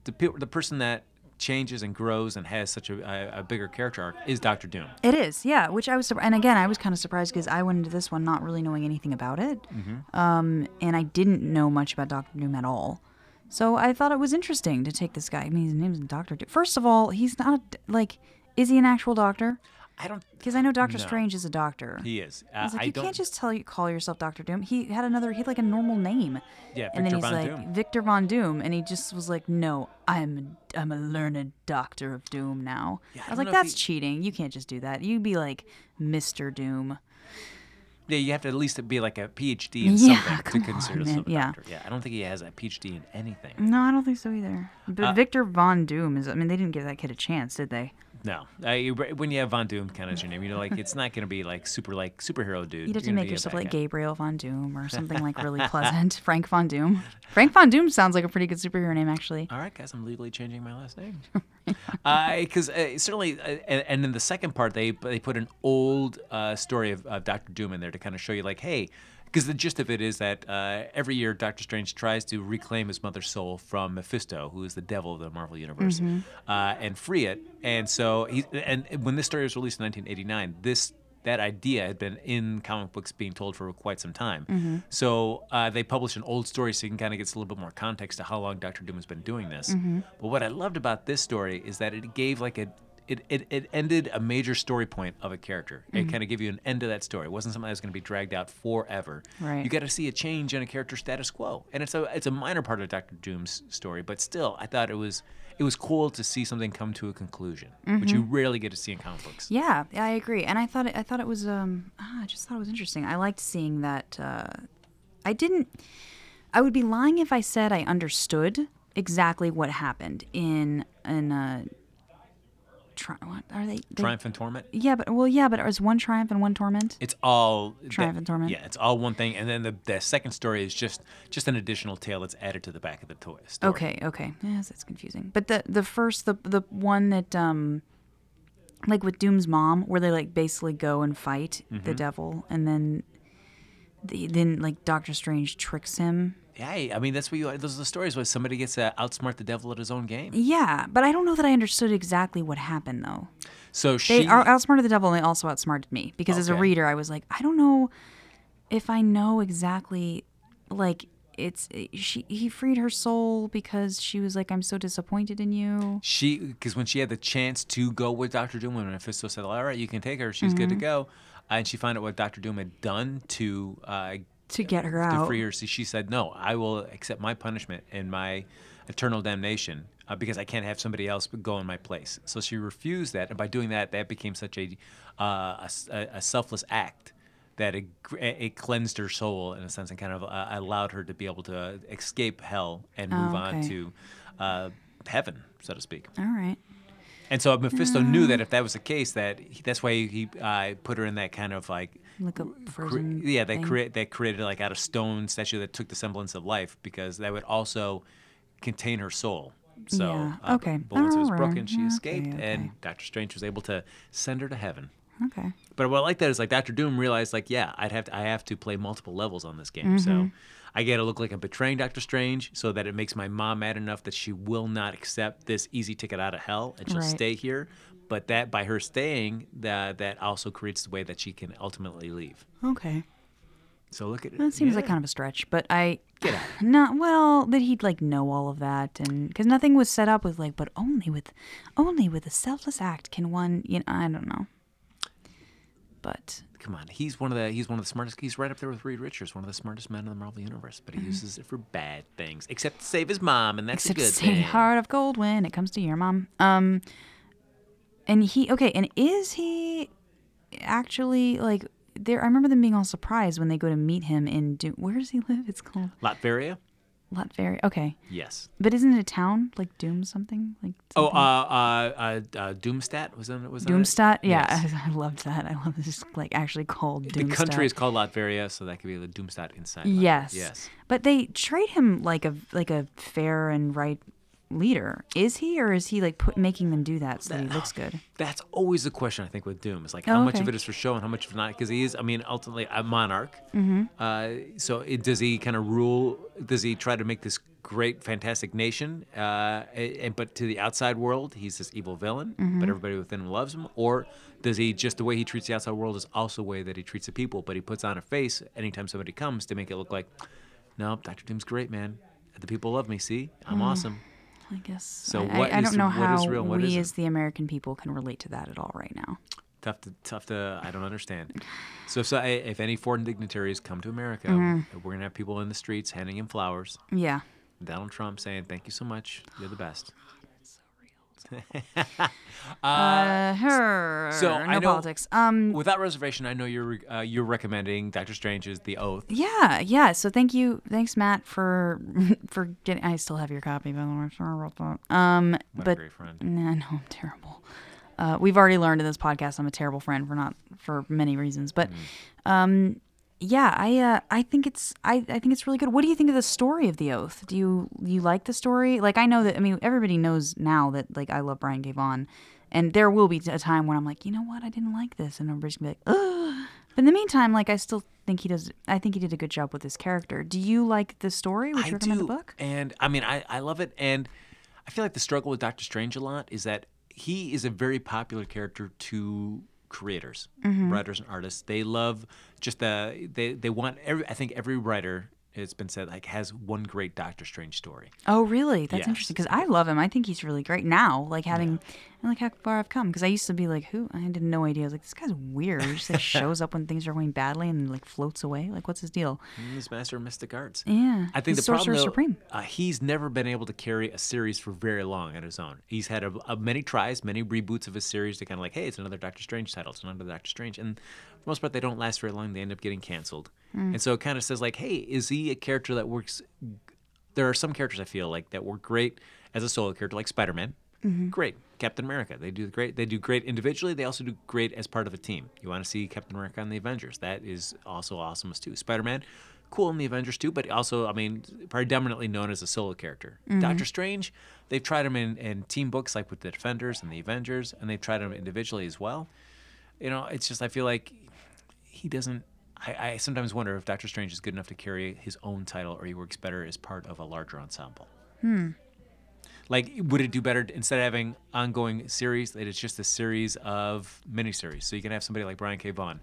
the pe- the person that changes and grows and has such a, a, a bigger character arc is Doctor Doom. It is, yeah. Which I was, and again, I was kind of surprised because I went into this one not really knowing anything about it, Mm-hmm. um, and I didn't know much about Doctor Doom at all. So I thought it was interesting to take this guy. I mean, his name's Doctor Doom. First of all, he's not like, is he an actual doctor? I don't. Because I know Doctor No. Strange is a doctor. He is. Uh, I was like, I you can't just tell you call yourself Doctor Doom. He had another. He had like a normal name. Yeah, and then he's Von like Doom. Victor Von Doom, and he just was like, "No, I'm a, I'm a learned Doctor of Doom now." Yeah, I I was like, "That's he- cheating. You can't just do that. You'd be like Mister Doom." yeah, you have to at least be like a PhD in [laughs] Yeah, something to consider yourself a yeah. doctor. Yeah, I don't think he has a PhD in anything. No, I don't think so either. But Uh, Victor Von Doom is. I mean, they didn't give that kid a chance, did they? No, uh, when you have Von Doom kind of as your name, you know, like it's not going to be like super like superhero dude. You'd have You're to make yourself like guy. Gabriel Von Doom or something like really [laughs] pleasant. [laughs] Frank Von Doom. Frank Von Doom sounds like a pretty good superhero name, actually. All right, guys, I'm legally changing my last name. [laughs] Because uh, certainly, uh, and, and in the second part, they they put an old uh, story of, of Doctor Doom in there to kind of show you, like, hey, because the gist of it is that uh, every year Doctor Strange tries to reclaim his mother's soul from Mephisto, who is the devil of the Marvel universe, Mm-hmm. uh, and free it. And so, he, and when this story was released in 1989, this that idea had been in comic books being told for quite some time. Mm-hmm. So uh, they published an old story so you can kind of get a little bit more context to how long Doctor Doom has been doing this. Mm-hmm. But what I loved about this story is that it gave like a it, it, it ended a major story point of a character. It Mm-hmm. kind of gave you an end to that story. It wasn't something that was going to be dragged out forever. Right. You got to see a change in a character's status quo, and it's a it's a minor part of Doctor Doom's story, but still, I thought it was it was cool to see something come to a conclusion, which you rarely get to see in comic books. Mm-hmm. Yeah, yeah, I agree. And I thought it, I thought it was um ah, I just thought it was interesting. I liked seeing that uh I didn't I would be lying if I said I understood exactly what happened in in uh tri- what are they, they Triumph and Torment. Yeah, but well yeah, but is one triumph and one torment? It's all Triumph that- and Torment? Yeah, it's all one thing, and then the, the second story is just just an additional tale that's added to the back of the toy story. Okay, okay. Yes, that's confusing. But the the first the the one that um like with Doom's mom where they like basically go and fight Mm-hmm. the devil and then the, then like Doctor Strange tricks him. Yeah, I mean that's what you. Those are the stories where somebody gets to outsmart the devil at his own game. Yeah, but I don't know that I understood exactly what happened though. So They she. are outsmarted the devil and they also outsmarted me because as a reader I was like, I don't know if I know exactly like it's she he freed her soul because she was like I'm so disappointed in you. She, because when she had the chance to go with Doctor Doom, when Mephisto said, "All right, you can take her. She's good to Mm-hmm. go," and she found out what Doctor Doom had done to uh, To get her to out. free her. So she said, "No, I will accept my punishment and my eternal damnation uh, because I can't have somebody else go in my place." So she refused that, and by doing that, that became such a uh, a, a- selfless act that it, it cleansed her soul in a sense and kind of uh, allowed her to be able to escape hell and move on Oh, okay. to uh, heaven, so to speak. All right. And so Mephisto knew that if that was the case, that he, that's why he uh, put her in that kind of like, Like a cre- yeah, they create they created like out of stone statue that took the semblance of life because that would also contain her soul. So Yeah, uh, okay. but once it was broken, she escaped, okay. and Doctor Strange was able to send her to heaven. Okay. But what I like that is like Doctor Doom realized like yeah I'd have to I have to play multiple levels on this game so Mm-hmm. I got to look like I'm betraying Doctor Strange so that it makes my mom mad enough that she will not accept this easy ticket out of hell and she'll Right. stay here but that by her staying that that also creates the way that she can ultimately leave Okay. so look at it That seems like kind of a stretch, but I get out. not well that he'd like know all of that and because nothing was set up with like, but only with, only with a selfless act can one, you know, I don't know. But come on he's one of the he's one of the smartest he's right up there with Reed Richards one of the smartest men in the Marvel universe but he uses it for bad things except to save his mom and that's Mm-hmm. except a good say thing heart of gold when it comes to your mom. Um, and he okay, and is he actually like there? I remember them being all surprised when they go to meet him in Doom. Where does he live? It's called Latveria Latveria. Okay. yes But isn't it a town like Doom something like? Oh, something? uh, uh, uh, uh, Doomstadt was that was that it? Doomstadt. Yeah, Yes. [laughs] I, loved that. I love this. Like actually called The country is called Latveria, so that could be the Doomstadt inside. Latveria. Yes. Yes. But they treat him like a like a fair and right leader. Is he, or is he like put making them do that so that he looks good? That's always the question I think with Doom. Is like Oh, how much of it is for show and how much of not? Because he is, I mean, ultimately a monarch. Mm-hmm. Uh, so it, does he kind of rule? Does he try to make this great, fantastic nation? Uh, and, but to the outside world, he's this evil villain, Mm-hmm. but everybody within him loves him. Or does he just the way he treats the outside world is also the way that he treats the people? But he puts on a face anytime somebody comes to make it look like, no, Doctor Doom's great, man. The people love me. See, I'm Mm. awesome. I guess. So I, what I, I don't know what how is real what we as the American people can relate to that at all right now. tough to tough to I don't understand. So, so if any foreign dignitaries come to America, Mm-hmm. we're gonna have people in the streets handing him flowers. Yeah. Donald Trump saying, "Thank you so much. You're the best." [laughs] Uh, her. so no I know- politics. Um. Without reservation, I know you're uh, you're recommending Doctor Strange's The Oath. Yeah, yeah. So thank you, thanks Matt for [laughs] for getting. I still have your copy, by the way. Sorry about that. Um, What but a great friend. Nah, [laughs] no, I'm terrible. Uh, we've already learned in this podcast I'm a terrible friend for not for many reasons, but um, yeah, I uh, I think it's I, I think it's really good. What do you think of the story of the oath? Do you you like the story? Like I know that I mean everybody knows now that like I love Brian K. Vaughan, and there will be a time when I'm like, you know what, I didn't like this, and everybody's gonna be like, ugh. But in the meantime, like I still think he does. I think he did a good job with his character. Do you like the story? Would you I recommend do, the book? and I mean, I I love it, and I feel like the struggle with Doctor Strange a lot is that he is a very popular character to creators, Mm-hmm. writers and artists. They love just the they they want every. I think every writer. It's been said like has one great Doctor Strange story. Oh, really? That's Yes. interesting because I love him. I think he's really great now. Like having, and like how far I've come. Because I used to be like, who? I had no idea. I was like, this guy's weird. He just like [laughs] shows up when things are going badly and like floats away. Like, what's his deal? He's master of mystic arts. Yeah, I think he's the problem Sorcerer though, Supreme. Uh, he's never been able to carry a series for very long on his own. He's had a, a many tries, many reboots of his series to kind of like, hey, it's another Doctor Strange title, it's another Doctor Strange, and for the most part, they don't last very long. They end up getting canceled, Mm. and so it kind of says like, hey, is he a character that works? There are some characters I feel like that work great as a solo character, like Spider-Man. Mm-hmm. Great, Captain America. They do great. They do great individually. They also do great as part of a team. You want to see Captain America on the Avengers? That is also awesome as too. Spider-Man, cool in the Avengers too, but also, I mean, predominantly known as a solo character. Mm-hmm. Doctor Strange, they've tried him in, in team books like with the Defenders and the Avengers, and they've tried him individually as well. You know, it's just I feel like he doesn't. I, I sometimes wonder if Doctor Strange is good enough to carry his own title, or he works better as part of a larger ensemble. Hmm. Like, would it do better instead of having ongoing series that it's just a series of miniseries? So you can have somebody like Brian K. Vaughan.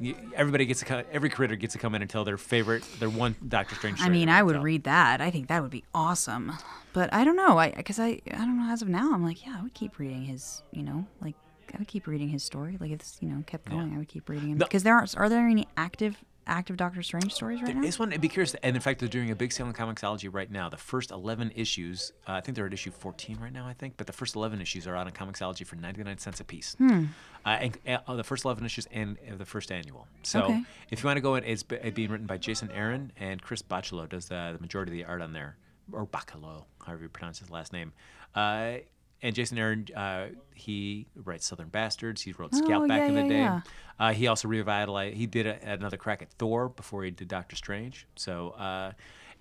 You- Everybody gets to co- every creator gets to come in and tell their favorite, their one Doctor Strange. I story mean, they I wanna would tell. read that. I think that would be awesome. But I don't know. I because I I don't know. As of now, I'm like, yeah, I would keep reading his. You know, like I would keep reading his story. Like if this, you know, kept going, I would keep reading him. No. Because there are are there any active active Doctor Strange stories right now? just want to be curious, and in fact, they're doing a big sale on Comixology right now. The first 11 issues, uh, I think they're at issue 14 right now, I think, but the first 11 issues are out on Comixology for 99 cents a piece. Hmm. Uh, and, uh, the first 11 issues and uh, the first annual. So Okay. if you want to go in, it's be- being written by Jason Aaron, and Chris Bachalo does the, the majority of the art on there, or Bacalo, however you pronounce his last name. Uh, and Jason Aaron, uh, he writes Southern Bastards. He wrote Scalped Oh, back yeah, in the yeah, day. yeah. Uh, he also revitalized. He did a, another crack at Thor before he did Doctor Strange. So uh,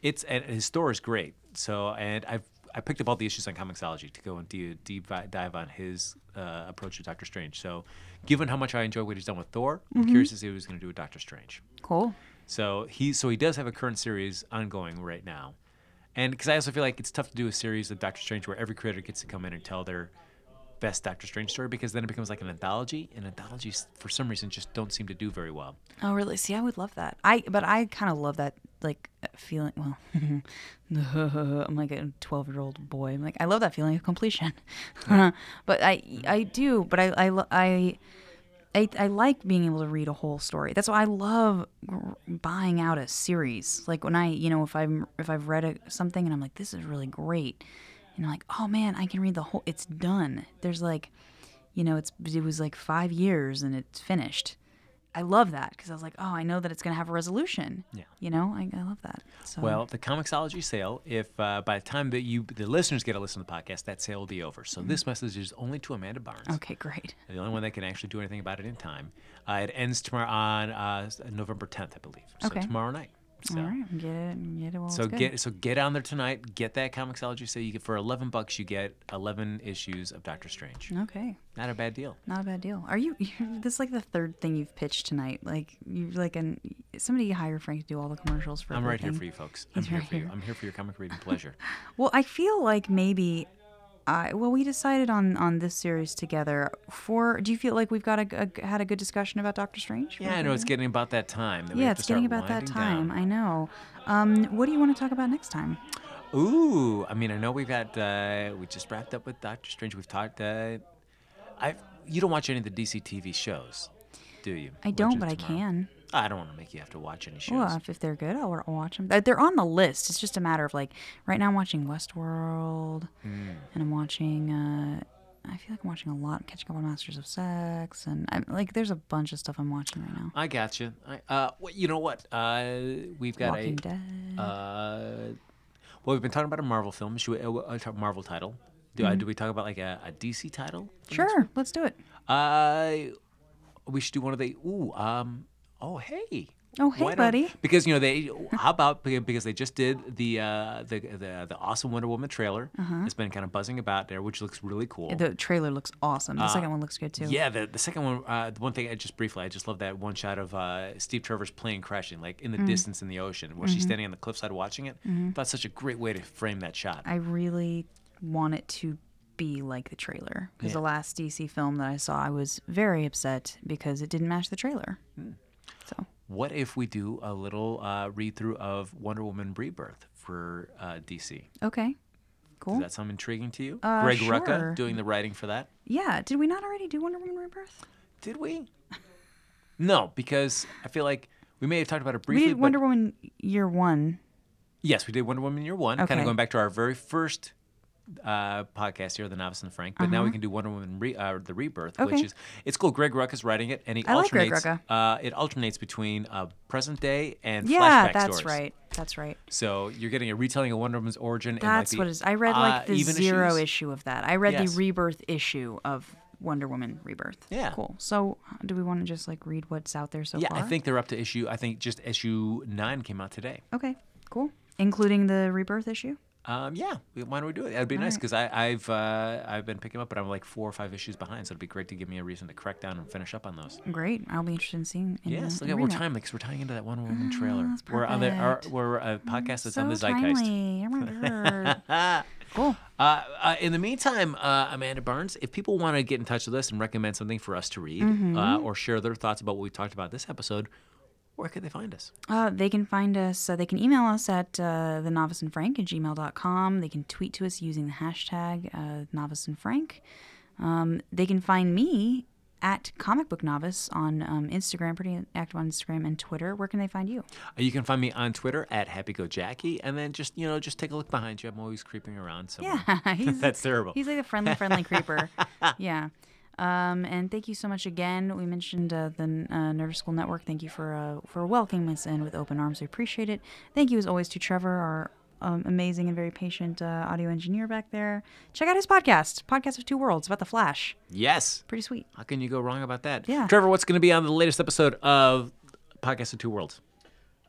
it's and his story is great. So and I've I picked up all the issues on Comixology to go and do, deep dive on his uh, approach to Doctor Strange. So given how much I enjoy what he's done with Thor, Mm-hmm. I'm curious to see what he's going to do with Doctor Strange. Cool. So he so he does have a current series ongoing right now, and because I also feel like it's tough to do a series of Doctor Strange where every creator gets to come in and tell their best Doctor Strange story because then it becomes like an anthology, and anthologies for some reason just don't seem to do very well. Oh, really? See, I would love that. I but I kind of love that like uh, feeling. Well, [laughs] I'm like a 12 year old boy. I'm like I love that feeling of completion. [laughs] but I I do. But I I I. I, I like being able to read a whole story. That's why I love buying out a series. Like when I, you know, if I'm if I've read a, something and I'm like, this is really great, and I'm like, oh man, I can read the whole. It's done. There's like, you know, it's it was like five years and it's finished. I love that because I was like, oh, I know that it's gonna have a resolution. Yeah. You know, I, I love that. So Well, the Comixology sale, if uh, by the time that you the listeners get to listen to the podcast, that sale will be over. So this message is only to Amanda Barnes. okay, great. The only one that can actually do anything about it in time. Uh, it ends tomorrow on uh, November 10th, I believe. So Okay. tomorrow night. So. All right, get it, get it. While So get so get on there tonight. Get that Comixology. So you get for eleven bucks, you get eleven issues of Doctor Strange. Okay, Not a bad deal. not a bad deal. Are you? [laughs] You're, this is like the third thing you've pitched tonight. Like you like an somebody hire Frank to do all the commercials for. I'm right here for you folks. I'm He's here right for you. I'm here for your comic reading [laughs] pleasure. Well, I feel like maybe. I, well, we decided on on this series together. For do you feel like we've got a, a had a good discussion about Doctor Strange? Yeah, I know it's getting about that time. That Yeah, it's getting about that time. down. I know. Um, what do you want to talk about next time? Ooh, I mean, I know we've got uh, we just wrapped up with Doctor Strange. We've talked. Uh, I you don't watch any of the DC TV shows, do you? I don't, but I can. I don't want to make you have to watch any shows. Well, if, if they're good, I'll, watch them. They're on the list. It's just a matter of like, right now I'm watching Westworld, Hmm. and I'm watching. Uh, I feel like I'm watching a lot, catching up on Masters of Sex, and I'm like, there's a bunch of stuff I'm watching right now. I got you. I, uh, well, you know what? Uh, we've got Walking a. Dead. Uh, well, we've been talking about a Marvel film. Should we, uh, a a Marvel title? Do I do we talk about like a, a DC title? Mm-hmm. sure, let's do it. Uh, we should do one of the. Ooh, um. Oh, hey. Oh, hey, buddy. Because you know they. How about because they just did the uh the the, the awesome Wonder Woman trailer. It's been kind of buzzing about there, which looks really cool. Uh-huh. The trailer looks awesome. The second one looks good too. Uh, Yeah, the, the second one, uh, the one thing I just briefly, I just love that one shot of uh, Steve Trevor's plane crashing, like in the Mm. distance in the ocean, where Mm-hmm. she's standing on the cliffside watching it. That's such a great way to frame that shot. I really want it to be like the trailer. Because Yeah. the last DC film that I saw, I was very upset because it didn't match the trailer. Hmm. What if we do a little uh, read through of Wonder Woman Rebirth for uh, DC? okay, cool. Does that sound intriguing to you? Uh, Greg sure. Rucka doing the writing for that. yeah, did we not already do Wonder Woman Rebirth? Did we? No, because I feel like we may have talked about it briefly. we did Wonder Woman Year One. Yes, we did Wonder Woman Year One, kind of going back to our very first uh, podcast here, The Novice and Frank. But now we can do Wonder Woman re- uh, The Rebirth, which Uh-huh. Is it's cool. Greg Ruck is writing it, and he I like Greg alternates. Rucka. Uh, it alternates between uh, present day and Yeah, flashback that's stories. right. That's right. So you're getting a retelling of Wonder Woman's origin. That's and like what it is. I read uh, like the even zero issues. issue of that. I read Yes. the Rebirth issue of Wonder Woman Rebirth. Yeah. Cool. So do we want to just like read what's out there so Yeah, far? I think they're up to issue. I think just issue nine came out today. Okay. Cool. Including the Rebirth issue. Um, yeah, why don't we do it? That'd be nice because I've uh, I've been picking up, but I'm like four or five issues behind, so it'd be great to give me a reason to crack down and finish up on those. Great. I'll be interested in seeing. In Yes, the, look at we're timely because we're tying into that Wonder Woman trailer. that's we're on the our, we're a podcast that's so on the zeitgeist. timely. Oh [laughs] cool. Uh, uh, in the meantime, uh, Amanda Barnes, if people want to get in touch with us and recommend something for us to read Mm-hmm. uh, or share their thoughts about what we talked about this episode, where could they find us? Uh, they can find us, uh, they can email us at uh, the novice and frank at gmail.com. They can tweet to us using the hashtag uh, novice and frank. Um, they can find me at comic book novice on um, Instagram, pretty active on Instagram and Twitter. Where can they find you? Uh, you can find me on Twitter at HappyGoJackie, and then just you know just take a look behind you. I'm always creeping around somewhere. Yeah, [laughs] he's, [laughs] That's terrible. He's like a friendly, friendly creeper. [laughs] Yeah. Um, and thank you so much again. We mentioned uh, the uh, Nerder School Network. Thank you for uh, for welcoming us in with open arms. We appreciate it. Thank you as always to Trevor, our um, amazing and very patient uh, audio engineer back there. Check out his podcast, Podcast of Two Worlds, about the Flash. Yes. Pretty sweet. How can you go wrong about that? Yeah. Trevor, what's going to be on the latest episode of Podcast of Two Worlds?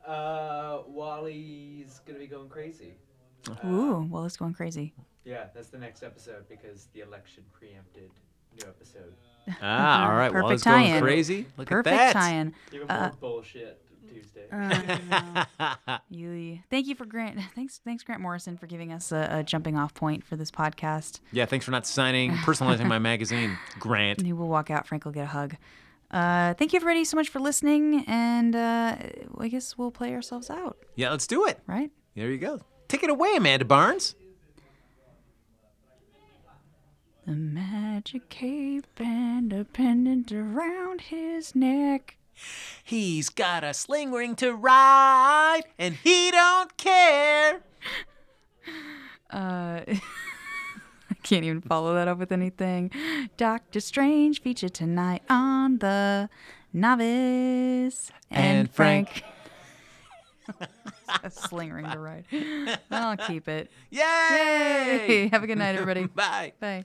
Uh, Wally's gonna be going crazy. Ooh, well, it's going crazy. Yeah, that's the next episode because the election preempted new episode. Ah, all right. Well, Perfect it's going tie-in. crazy. Look Perfect at that. tie-in. Even Uh, more bullshit Tuesday. [laughs] You, thank you for Grant. Thanks, thanks Grant Morrison for giving us a, a jumping off point for this podcast. Yeah, thanks for not signing, [laughs] personalizing my magazine, Grant. He will walk out. Frank will get a hug. Uh, thank you, everybody, so much for listening. And uh, I guess we'll play ourselves out, Yeah, let's do it. right? There you go. Take it away, Amanda Barnes. The magic cape and a pendant around his neck. He's got a sling ring to ride, and he don't care. [laughs] Uh, [laughs] I can't even follow that up with anything. Doctor Strange featured tonight on the Novice and, And Frank. [laughs] a sling ring to ride. I'll keep it. Yay! Hey, have a good night, everybody. Bye. Bye.